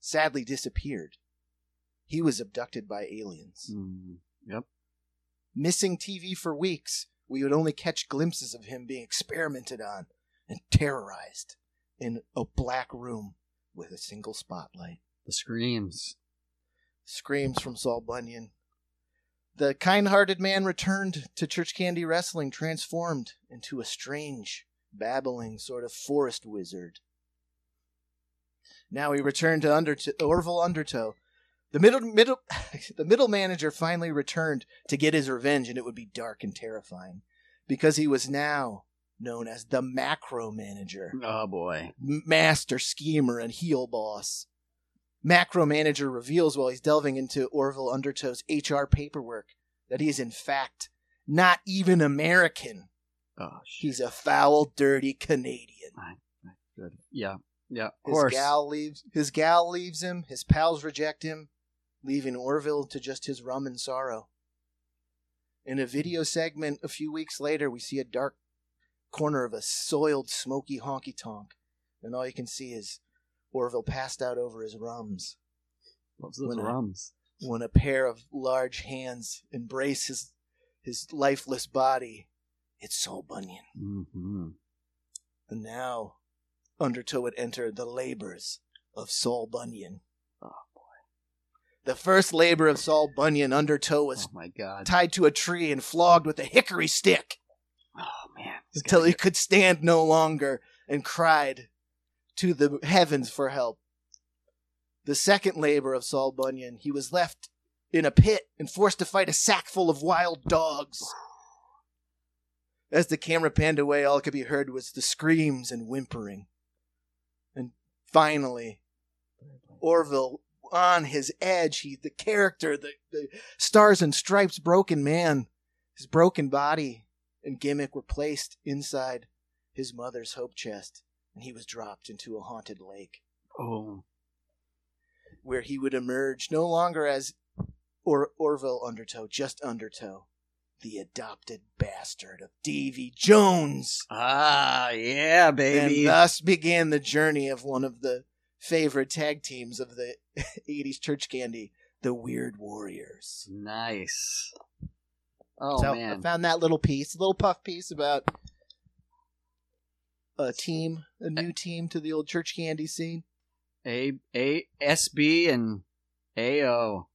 sadly disappeared. He was abducted by aliens. Mm. Yep. Missing TV for weeks, we would only catch glimpses of him being experimented on and terrorized in a black room with a single spotlight. The screams. Screams from Saul Bunyan. The kind hearted man returned to Church Candy Wrestling, transformed into a strange, babbling sort of forest wizard. Now he returned to Undert- Orville Undertow, The middle middle the middle manager finally returned to get his revenge, and it would be dark and terrifying because he was now known as the macro manager, Oh boy. master schemer, and heel boss. Macro manager reveals while he's delving into Orville Undertow's HR paperwork that he is in fact not even American. Oh shit. He's a foul, dirty Canadian. Good. Yeah. Yeah. Of His course. gal leaves. His gal leaves him. His pals reject him, leaving Orville to just his rum and sorrow. In a video segment a few weeks later, we see a dark corner of a soiled, smoky honky tonk, and all you can see is Orville passed out over his rums Loves those when rums. when a pair of large hands embrace his his lifeless body. It's Saul Bunyan. Mm-hmm. And now, Undertow would enter the labors of Saul Bunyan. Oh, boy. The first labor of Saul Bunyan, Undertow was Oh my god. tied to a tree and flogged with a hickory stick Oh man. Until he could stand no longer and cried to the heavens for help. The second labor of Saul Bunyan, he was left in a pit and forced to fight a sack full of wild dogs. As the camera panned away, all could be heard was the screams and whimpering. And finally, Orville, on his edge, he, the character, the, the stars and stripes broken man, his broken body and gimmick were placed inside his mother's hope chest, and he was dropped into a haunted lake Oh. where he would emerge no longer as or- Orville Undertow, just Undertow, the adopted bastard of Davy Jones. Ah, yeah, baby. And thus began the journey of one of the favorite tag teams of the 80s church candy, the Weird Warriors. nice. Oh so I found that little piece, a little puff piece about a team, a new team to the old church candy scene. A A S B and A O.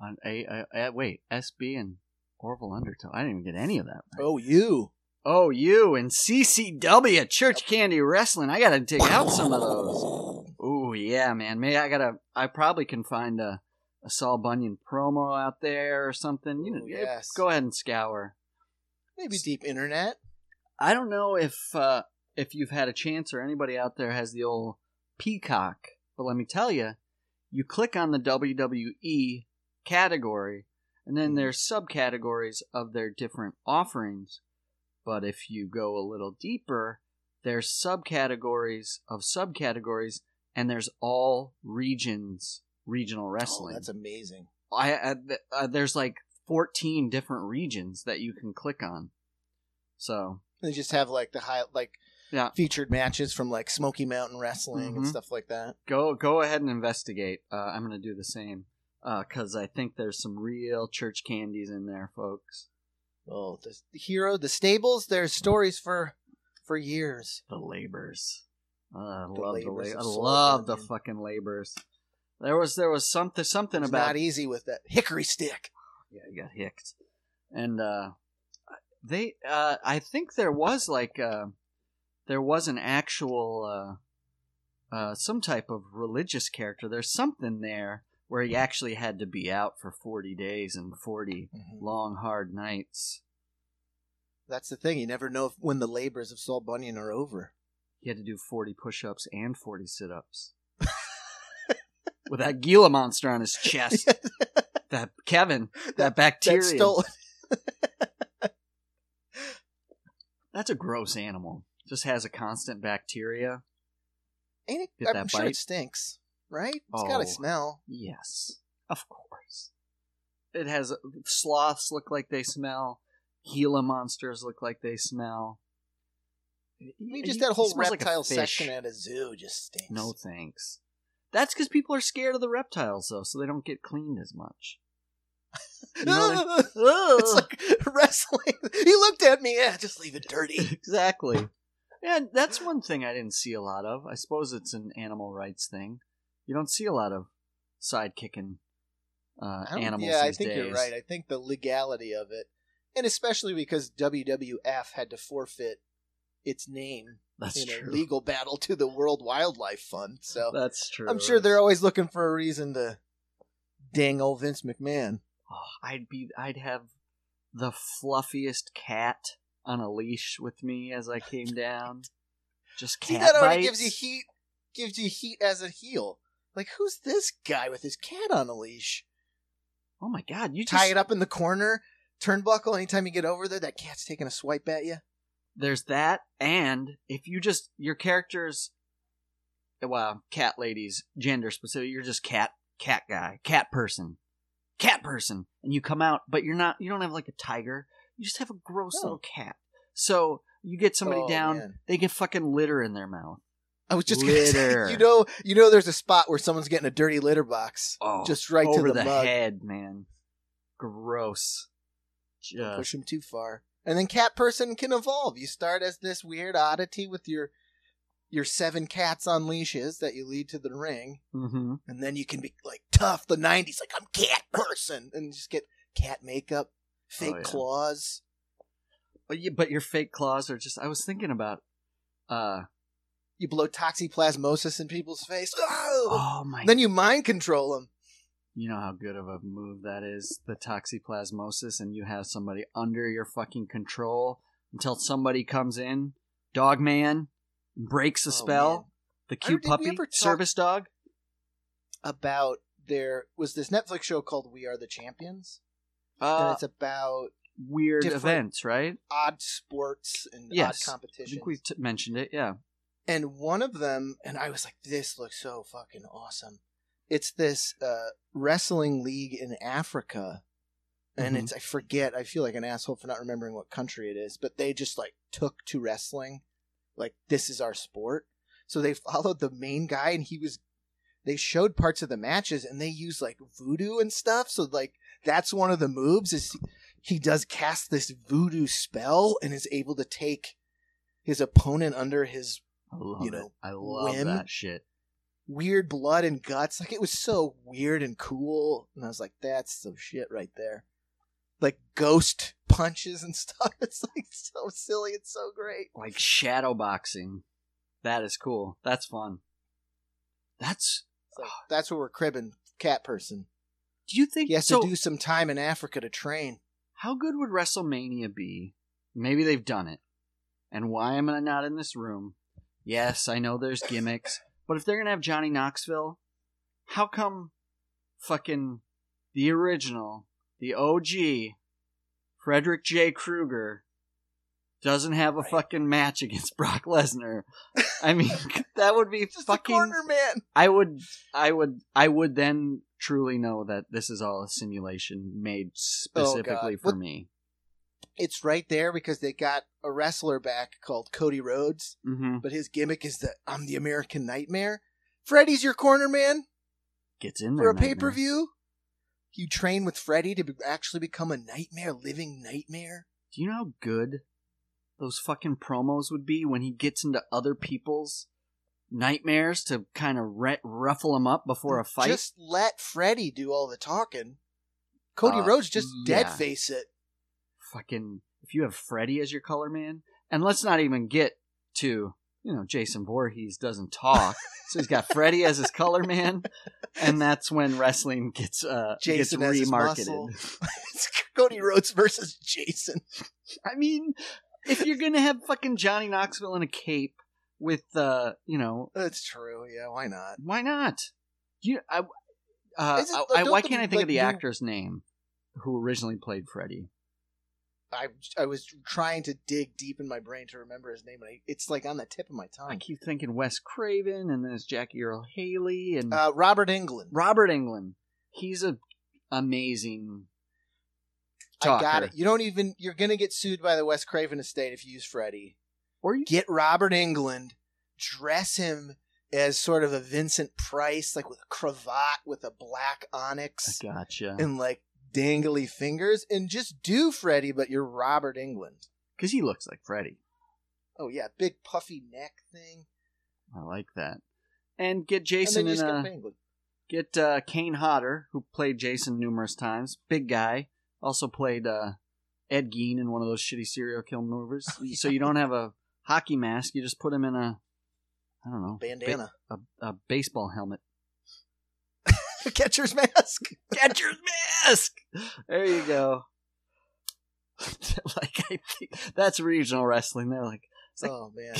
On A, A, A wait S B and Orville Undertow. I didn't even get any of that. Right. Oh, you. Oh, you and CCW at Church Candy Wrestling. I gotta dig out some of those. Oh yeah, man. Maybe I gotta. I probably can find a a Saul Bunyan promo out there or something. You know, Ooh, yes. go ahead and scour. Maybe deep internet. I don't know if uh, if you've had a chance or anybody out there has the old Peacock, but let me tell you, you click on the WWE category, and then there's subcategories of their different offerings. But if you go a little deeper, there's subcategories of subcategories, and there's all regions, regional Oh, wrestling. that's amazing. I, I uh, there's like 14 different regions that you can click on. So They just have like the high, like Yeah. featured matches from like Smoky Mountain Wrestling and Mhm. stuff like that. go go ahead and investigate. Uh, I'm gonna do the same because I think there's some real church candies in there, folks. Oh, the, the hero, the stables. There's stories for for years. The labors. Uh, I The love the labors la- I love the fucking labors. There was there was something something It's about not easy with that hickory stick. yeah, you got hicked. And uh they uh I think there was like uh there was an actual uh uh some type of religious character. There's something there where he actually had to be out for 40 days and 40 long hard nights. That's the thing. You never know if, when the labors of Saul Bunyan are over. He had to do 40 push-ups and 40 sit-ups. With that Gila monster on his chest. that Kevin, that bacteria. That. That's a gross animal. Just has a constant bacteria. Ain't it? Get I'm that sure bite? it stinks, right? It's Oh. got a smell. Yes, of course. It has sloths look like they smell. Gila monsters look like they smell. I mean, just that whole reptile section section. at a zoo just stinks. No thanks. That's because people are scared of the reptiles, though, so they don't get cleaned as much. You know, it's like wrestling. He looked at me. Yeah, just leave it dirty. exactly. Yeah, that's one thing I didn't see a lot of. I suppose it's an animal rights thing. You don't see a lot of sidekicking uh, animals. yeah, I think you're right. I think the legality of it, and especially because WWF had to forfeit its name That's in true. a legal battle to the World Wildlife Fund. So That's true. I'm sure they're always looking for a reason to Dang old Vince McMahon. Oh, I'd be. I'd have the fluffiest cat on a leash with me as I came down. Just cat See, that already gives you heat. Gives you heat as a heel. Like, who's this guy with his cat on a leash? Oh my god! You Tie just it up in the corner, turnbuckle. Anytime you get over there, that cat's taking a swipe at you. there's that, and if you just your characters, well, cat ladies, gender specific, you're just cat, cat guy, cat person, cat person, and you come out, but you're not. You don't have like a tiger. You just have a gross No. little cat. So you get somebody Oh, down, man. they get fucking litter in their mouth. I was just gonna say, Litter. you know, you know, there's a spot where someone's getting a dirty litter box, Oh, just right to the, mug. head, man. Gross. Just push him too far. And then cat person can evolve. You start as this weird oddity with your your seven cats on leashes that you lead to the ring, hmm and then you can be like tough, the '90s, like I'm cat person, and just get cat makeup, fake Oh, yeah. claws. But, you, but your fake claws are just. I was thinking about. Uh You blow toxoplasmosis in people's face. Oh! oh my. Then you mind control them. you know how good of a move that is, the toxoplasmosis, and you have somebody under your fucking control until somebody comes in, dog man, breaks the Oh, spell. man. The cute puppy service dog. About there was this Netflix show called We Are the Champions, and Uh, it's about weird events, right? odd sports and Yes. odd I think we t- mentioned it. Yeah. and one of them and i was like this looks so fucking awesome it's this uh, wrestling league in africa and Mhm. it's i forget i feel like an asshole for not remembering what country it is but they just like took to wrestling like this is our sport so they followed the main guy and he was they showed parts of the matches and they use like voodoo and stuff so like that's one of the moves is he does cast this voodoo spell and is able to take his opponent under his I love You it. know, I love whim. that shit. weird blood and guts. Like it was so weird and cool. And I was like, that's some shit right there. Like ghost punches and stuff. It's like so silly. It's so great. Like shadow boxing. That is cool. That's fun. That's. That's what we're cribbing. Cat person. Do you think He has so? to do some time in Africa to train. How good would WrestleMania be? Maybe they've done it. And why am I not in this room? Yes, I know there's gimmicks, but if they're gonna have Johnny Knoxville, how come fucking the original, the OG, Frederick J. Krueger, doesn't have a fucking match against Brock Lesnar? I mean, that would be Just fucking. corner man. I would, I would, I would then truly know that this is all a simulation made specifically for What- me. It's right there because they got a wrestler back called Cody Rhodes, Mm-hmm. but his gimmick is that I'm the American Nightmare. Freddy's your corner man Gets in for a pay per view. You train with Freddy to be- actually become a nightmare, living nightmare. Do you know how good those fucking promos would be when he gets into other people's nightmares to kind of re- ruffle them up before a fight? Just let Freddy do all the talking. Cody Uh, Rhodes just yeah. dead face it. fucking if you have Freddy as your color man, and let's not even get to you know Jason Voorhees doesn't talk, so he's got Freddy as his color man, and that's when wrestling gets uh Jason gets remarketed. it's Cody Rhodes versus Jason. I mean, if you're gonna have fucking Johnny Knoxville in a cape with uh you know That's true. Yeah, why not? why not? You I. Uh, it- I, I- why the, can't I think like, of the actor's name who originally played Freddy? I I was trying to dig deep in my brain to remember his name, and I, it's like on the tip of my tongue. I keep thinking Wes Craven, and then there's Jackie Earle Haley, and Uh, Robert Englund. Robert Englund. He's a amazing. I got it. You don't even. You're gonna get sued by the Wes Craven estate if you use Freddy. Or you Get Robert Englund, dress him as sort of a Vincent Price, like with a cravat with a black onyx I gotcha. and like dangly fingers, and just do Freddy, but you're Robert Englund. Because he looks like Freddy. Oh yeah, big puffy neck thing. I like that. And get And Jason you in a get Englund. get uh, Kane Hodder, who played Jason numerous times. Big guy. Also played uh, Ed Gein in one of those shitty serial kill movies. So you don't have a hockey mask. You just put him in a, I don't know, ba- bandana. a, a baseball helmet. Catcher's mask. Catcher's mask. There you go. like I think that's regional wrestling. They're like, like oh man,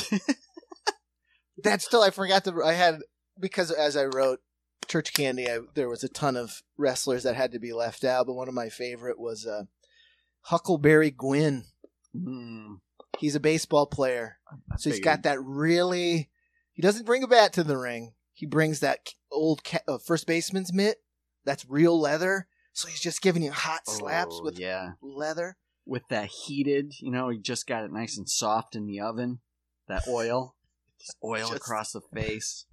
that's still I forgot to. I had because as I wrote Church Candy, I, there was a ton of wrestlers that had to be left out, but one of my favorite was uh, Huckleberry Gwynn. mm, He's a baseball player, so he's got that really. He doesn't bring a bat to the ring. He brings that old ca- uh, first baseman's mitt. That's real leather. So he's just giving you hot slaps Oh, with yeah, leather. with that heated. You know, he just got it nice and soft in the oven. That oil, just oil Just- across the face.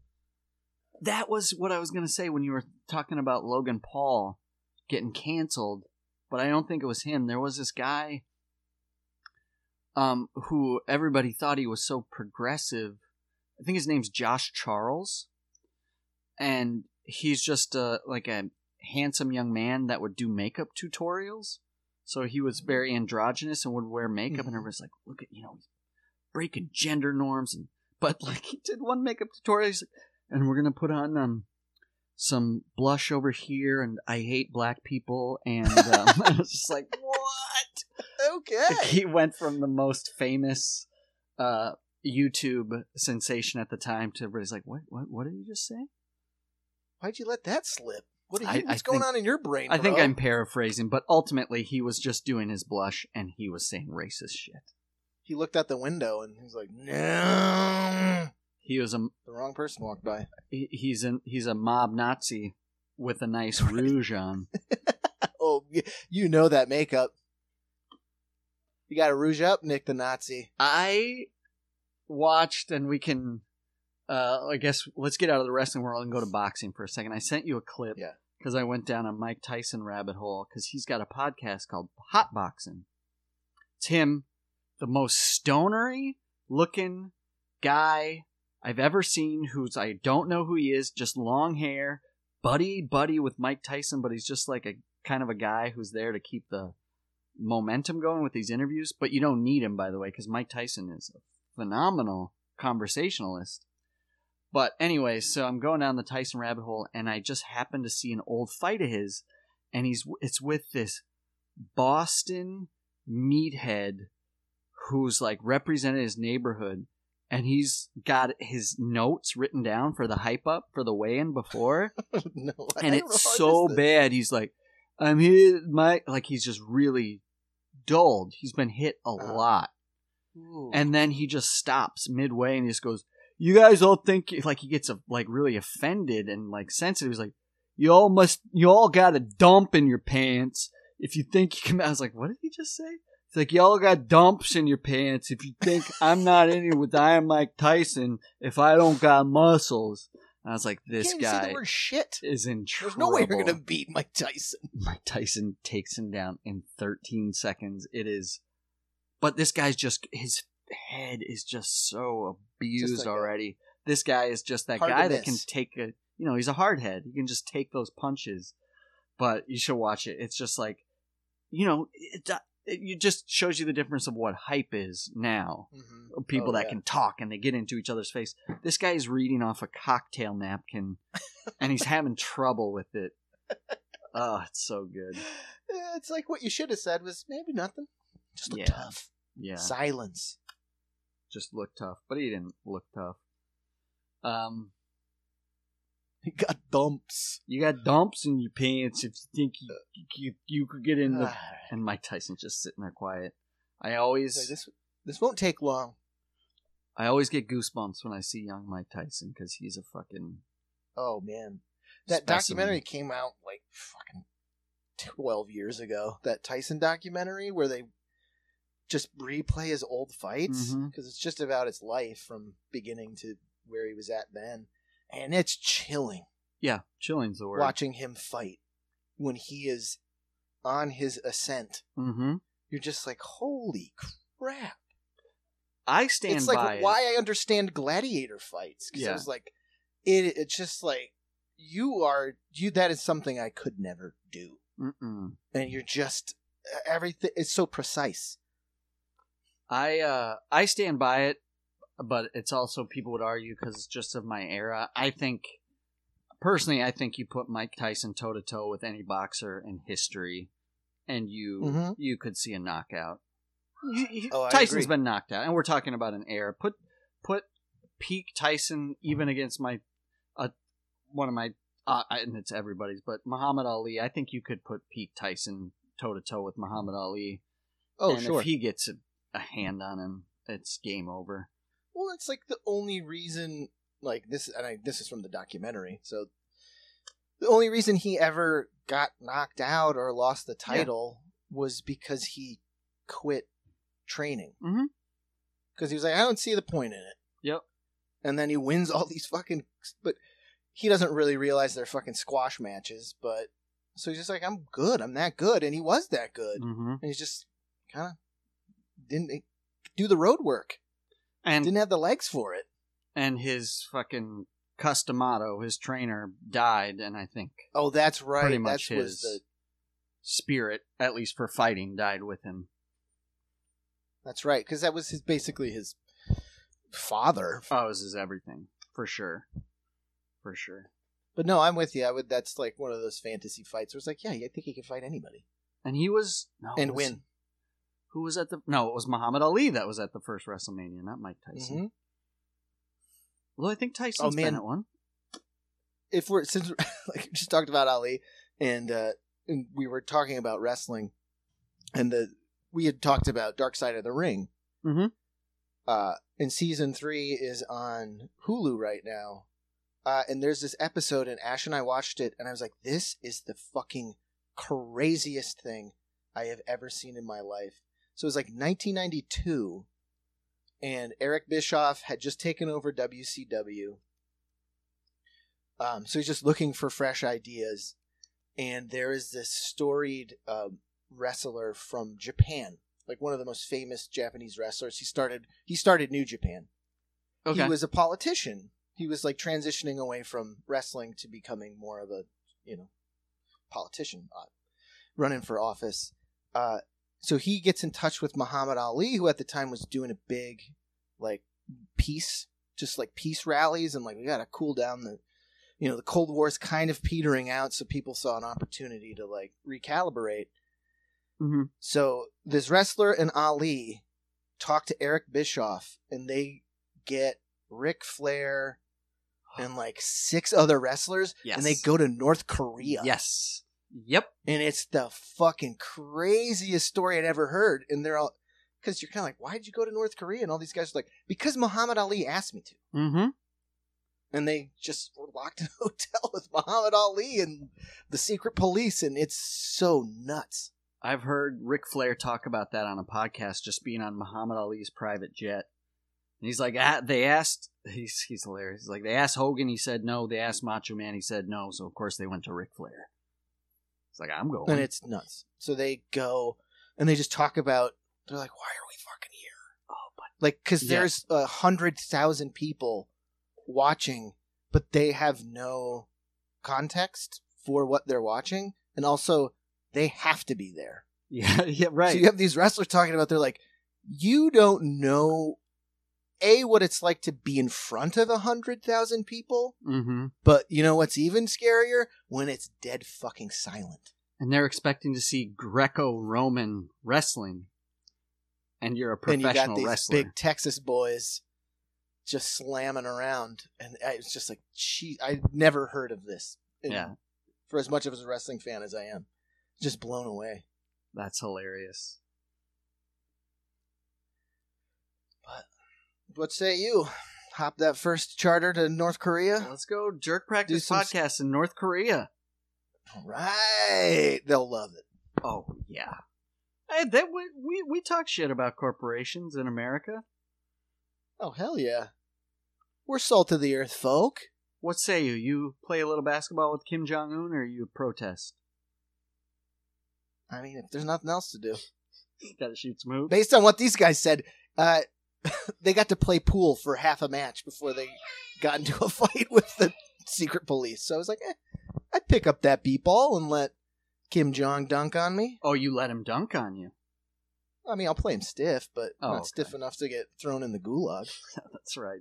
That was what I was gonna say when you were talking about Logan Paul getting canceled, but I don't think it was him. There was this guy, um, who everybody thought he was so progressive. I think his name's Josh Charles, and he's just a like a handsome young man that would do makeup tutorials. So he was very androgynous and would wear makeup, and Mhm. everybody's like, "Look at you know, breaking gender norms." And but like he did one makeup tutorial, he's like, and we're gonna put on um some blush over here, and I hate black people, and um, I was just like? Okay. he went from the most famous uh, YouTube sensation at the time to everybody's like, "What? What? What did he just say?" Why'd you let that slip? What are I- you, I what's going think- on in your brain? I think? I'm paraphrasing, but ultimately he was just doing his blush and he was saying racist shit. He looked out the window and he's like, "No." He was a The wrong person walked by. he- he's an he's a mob Nazi with a nice rouge on. Oh, you know that makeup. You got to rouge up, Nick the Nazi. I watched, and we can, uh, I guess, let's get out of the wrestling world and go to boxing for a second. I sent you a clip Yeah. because I went down a Mike Tyson rabbit hole because he's got a podcast called Hot Boxing. It's him, the most stonery looking guy I've ever seen. Who's I don't know who he is, just long hair, buddy buddy with Mike Tyson, but he's just like a kind of a guy who's there to keep the momentum going with these interviews, but you don't need him, by the way, because Mike Tyson is a phenomenal conversationalist. But anyway, so I'm going down the Tyson rabbit hole, and I just happened to see an old fight of his, and he's it's with this Boston meathead who's like represented his neighborhood, and he's got his notes written down for the hype up for the weigh-in before no, and it's so bad. He's like, I'm here, my like he's just really dulled. He's been hit a Uh. lot, Ooh. and then he just stops midway and he just goes, "You guys all think like he gets a, like really offended and like sensitive." He's like, "You all must, you all got a dump in your pants if you think you can." I was like, "What did he just say?" It's like y'all got dumps in your pants if you think I'm not in here with Iron Mike Tyson if I don't got muscles. I was like, You this can't even say guy the word shit. is in trouble. There's no way you're gonna beat Mike Tyson. Mike Tyson takes him down in 13 seconds. It is, but this guy's just his head is just so abused Just like a- already. This guy is just that Hard to guy that can miss. take a, you know, he's a hard head. He can just take those punches. But you should watch it. It's just like, you know, it, it just shows you the difference of what hype is now people Oh, that yeah. can talk and they get into each other's face. This guy is reading off a cocktail napkin and he's having trouble with it. Oh, it's so good. It's like what you should have said was maybe nothing. Just look Yeah. tough. Yeah, Silence. just look tough, but he didn't look tough. Um, He got dumps. you got dumps in your pants if you think you you, you could get in the. And Mike Tyson's just sitting there quiet. I always this this won't take long. I always get goosebumps when I see young Mike Tyson because he's a fucking Oh man, that specimen. documentary came out like fucking twelve years ago. That Tyson documentary where they just replay his old fights Mhm. because it's just about his life from beginning to where he was at then, and it's chilling Yeah, chilling's the word. watching him fight when he is on his ascent. Mm-hmm. You're just like, holy crap! I stand it's like it. why I understand gladiator fights because Yeah. I was like, it. It's just like you are you. That is something I could never do, Mm-mm. and you're just everything. It's so precise. I uh I stand by it, but it's also people would argue because it's just of my era. I think personally, I think you put Mike Tyson toe to toe with any boxer in history, and you Mhm. you could see a knockout. You- you- Oh, I Tyson's agree. been knocked out, and we're talking about an era. Put put peak Tyson even against my uh, one of my uh, and it's everybody's, but Muhammad Ali. I think you could put peak Tyson toe to toe with Muhammad Ali. Oh, and sure. If he gets a, a hand on him, it's game over. Well, it's like the only reason, like this, and I, this is from the documentary. So the only reason he ever got knocked out or lost the title was because he quit training. Because he was like, I don't see the point in it. Yep. And then he wins all these fucking, but he doesn't really realize they're fucking squash matches. But so he's just like, I'm good. I'm that good, and he was that good. Mm-hmm. And he's just kind of didn't do the road work. And Didn't have the legs for it. and his fucking Cus D'Amato, his trainer, died, and I think Oh, that's right. pretty much that was his the. spirit, at least for fighting, died with him. That's right, because that was his basically his father. Oh, this is everything for sure, for sure. But no, I'm with you. I would. That's like one of those fantasy fights where it's like, yeah, I think he can fight anybody And he was no, and was- win. Who was at the? No, it was Muhammad Ali that was at the first WrestleMania, not Mike Tyson. Mhm. Well, I think Tyson's Oh, man. been at one. If we're since like we just talked about Ali and uh and we were talking about wrestling, and the we had talked about Dark Side of the Ring. Mhm. Uh, and season three is on Hulu right now. Uh, and there's this episode, and Ash and I watched it, and I was like, "This is the fucking craziest thing I have ever seen in my life." So it was like 1992, and Eric Bischoff had just taken over WCW. Um, so he's just looking for fresh ideas, and there is this storied um, wrestler from Japan, like one of the most famous Japanese wrestlers. He started he started New Japan. Okay. He was a politician. He was like transitioning away from wrestling to becoming more of a, you know, politician, uh, running for office. Uh, so he gets in touch with Muhammad Ali, who at the time was doing a big, like, peace, just like peace rallies, and like we gotta cool down the, you know, the Cold War's kind of petering out, so people saw an opportunity to like recalibrate. hmm So this wrestler and Ali talk to Eric Bischoff, and they get Ric Flair and like six other wrestlers, Yes. and they go to North Korea. Yes. Yep. and it's the fucking craziest story I'd ever heard. And they're all because you're kind of like, why did you go to North Korea? And all these guys are like, because Muhammad Ali asked me to. Mm-hmm. And they just were locked in a hotel with Muhammad Ali and the secret police, and it's so nuts. I've heard Ric Flair talk about that on a podcast, just being on Muhammad Ali's private jet. And he's like, ah, they asked, he's he's hilarious. He's like, they asked Hogan, he said no. They asked Macho Man, he said no. So of course they went to Ric Flair. It's like I'm going. and it's nuts. So they go and they just talk about. They're like, "Why are we fucking here?" oh, but Like, because Yeah. there's a hundred thousand people watching, but they have no context for what they're watching, and also they have to be there. yeah, yeah, right. So you have these wrestlers talking about. They're like, you don't know. A, what it's like to be in front of a hundred thousand people, mm-hmm. but you know what's even scarier? When it's dead fucking silent. And they're expecting to see Greco-Roman wrestling, and you're a and you professional got these wrestler. big Texas boys just slamming around, and it's just like, "Gee, I never heard of this." And Yeah. For as much of a wrestling fan as I am, just blown away. That's hilarious. What say you? Hop that first charter to North Korea. Let's go jerk practice some- podcast in North Korea. All right, they'll love it. Oh yeah. Hey, that we, we we talk shit about corporations in America. Oh hell yeah, we're salt of the earth folk. What say you? You play a little basketball with Kim Jong Un, or you protest? I mean, if there's nothing else to do, Got to shoot some hoops. based on what these guys said, uh, they got to play pool for half a match before they got into a fight with the secret police. So I was like, eh, I'd pick up that beat ball and let Kim Jong dunk on me. Oh, you let him dunk on you. I mean, I'll play him stiff, but Oh, not okay. stiff enough to get thrown in the gulag. That's right.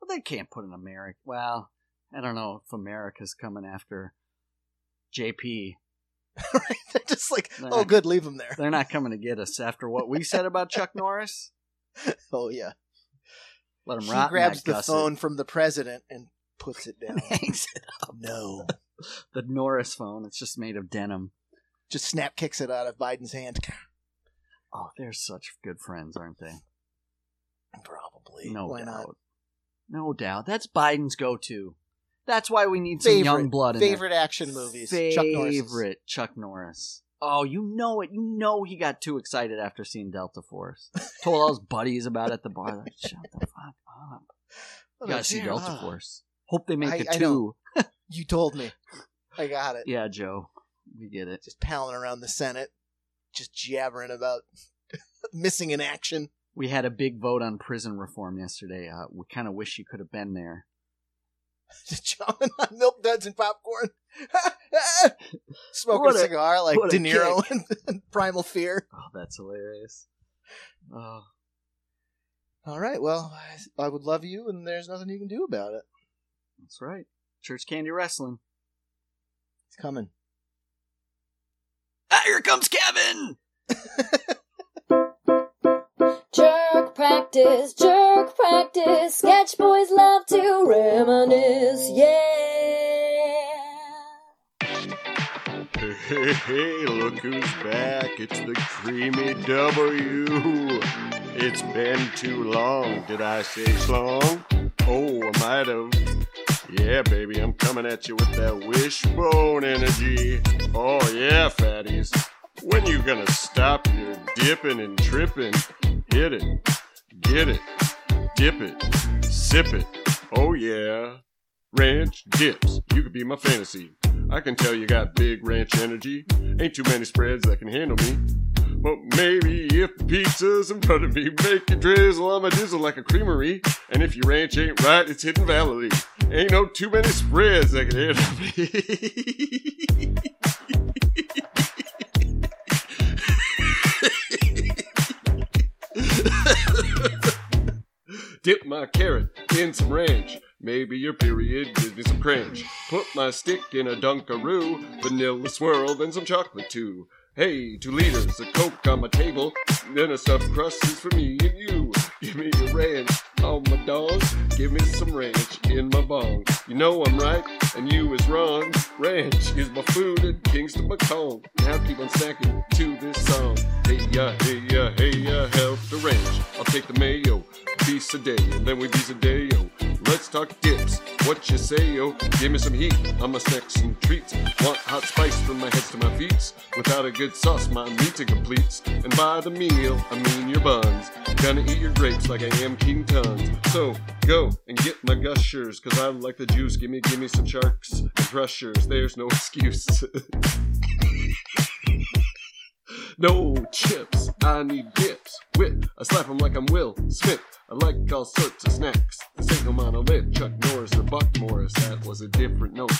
Well, they can't put an American. Well, I don't know if America's coming after JP. right? They're just like, They're oh, not- good, leave him there. They're not coming to get us after what we said about Chuck Norris. Oh yeah. Let him He rot. in grabs the phone from the president and puts it down. Hangs it up. no. The Norris phone. It's just made of denim. Just snap kicks it out of Biden's hand. Oh, they're such good friends, aren't they? Probably. No Why doubt. not? No doubt. That's Biden's go-to. That's why we need some Favorite, young blood in there. favorite action movies. Favorite Chuck Norris. Chuck Norris. Oh, you know it. You know he got too excited after seeing Delta Force. Told all his buddies about it at the bar. Like, Shut the fuck up. You gotta see Delta Force. Hope they make I- a I two. You told me. I got it. Yeah, Joe. We get it. Just palling around the Senate, just jabbering about missing in action. We had a big vote on prison reform yesterday. Uh, we kind of wish you could have been there. Just chowing on milk duds and popcorn. Smoking What a a- cigar like De Niro in Primal Fear. Oh, that's hilarious. Oh, All right, well, I I would love you, and there's nothing you can do about it. that's right. Church Candy Wrestling. It's coming. Ah, here comes Kevin! Practice, jerk practice. Sketch boys love to reminisce, yeah. Hey, hey, look who's back. It's the Creamy W. It's been too long. Did I say slong? Oh, I might have. Yeah, baby, I'm coming at you with that wishbone energy. Oh, yeah, fatties. When you gonna stop your dipping and tripping? Hit it, get it, dip it, sip it. Oh, yeah. Ranch dips. You could be my fantasy. I can tell you got big ranch energy. Ain't too many spreads that can handle me. But maybe if the pizza's in front of me, make it drizzle on my dizzle like a creamery. And if your ranch ain't right, it's Hidden Valley. Ain't no too many spreads that can handle me. Dip my carrot in some ranch. Maybe your period gives me some cringe. Put my stick in a Dunkaroo, vanilla swirl, then some chocolate too. Hey, two liters of Coke on my table, then a stuffed crust is for me and you. Give me a ranch on my dog, give me some ranch in my bong. You know I'm right, and you is wrong. Ranch is my food at Kingston Macomb. Now keep on snacking to this song. Hey ya, hey ya, hey ya, help the ranch. I'll take the mayo, a day, and then we be a day, yo. Let's talk dips. What you say, yo? Give me some heat on my snacks and treats. Want hot spice from my head to my feet. Without a good sauce, my meat incompletes. And by the meal, I mean your buns. Gonna eat your grapes like I am King Tons. So go and get my gushers, cause I like the juice. Give me, give me some sharks and crushers. There's no excuse. no chips, I need dips. Wit, I slap slap 'em like I'm Will Smith. I like all sorts of snacks. This ain't no monolith, Chuck Norris or Buck Morris. That was a different note.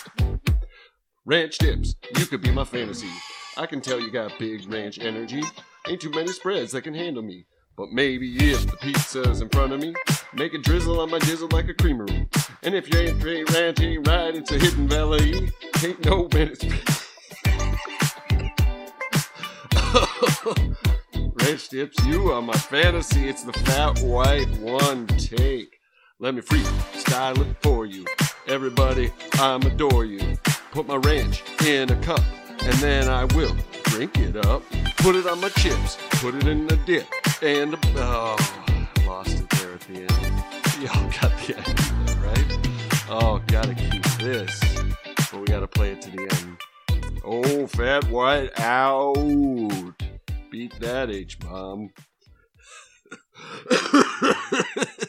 Ranch dips, you could be my fantasy. I can tell you got big ranch energy. Ain't too many spreads that can handle me. But maybe if the pizza's in front of me, make it drizzle on my dizzle like a creamery. And if you ain't ain't ranch ain't right, it's a hidden valley. Ain't no minutes. Ranch dips, you are my fantasy. It's the fat white one take. Let me freestyle it for you. Everybody, I'm adore you. Put my ranch in a cup, and then I will drink it up. Put it on my chips, put it in the dip, and oh, lost it there at the end. Y'all got the idea, right? Oh, gotta keep this, but we gotta play it to the end. Oh, fat white out. Beat that H bomb.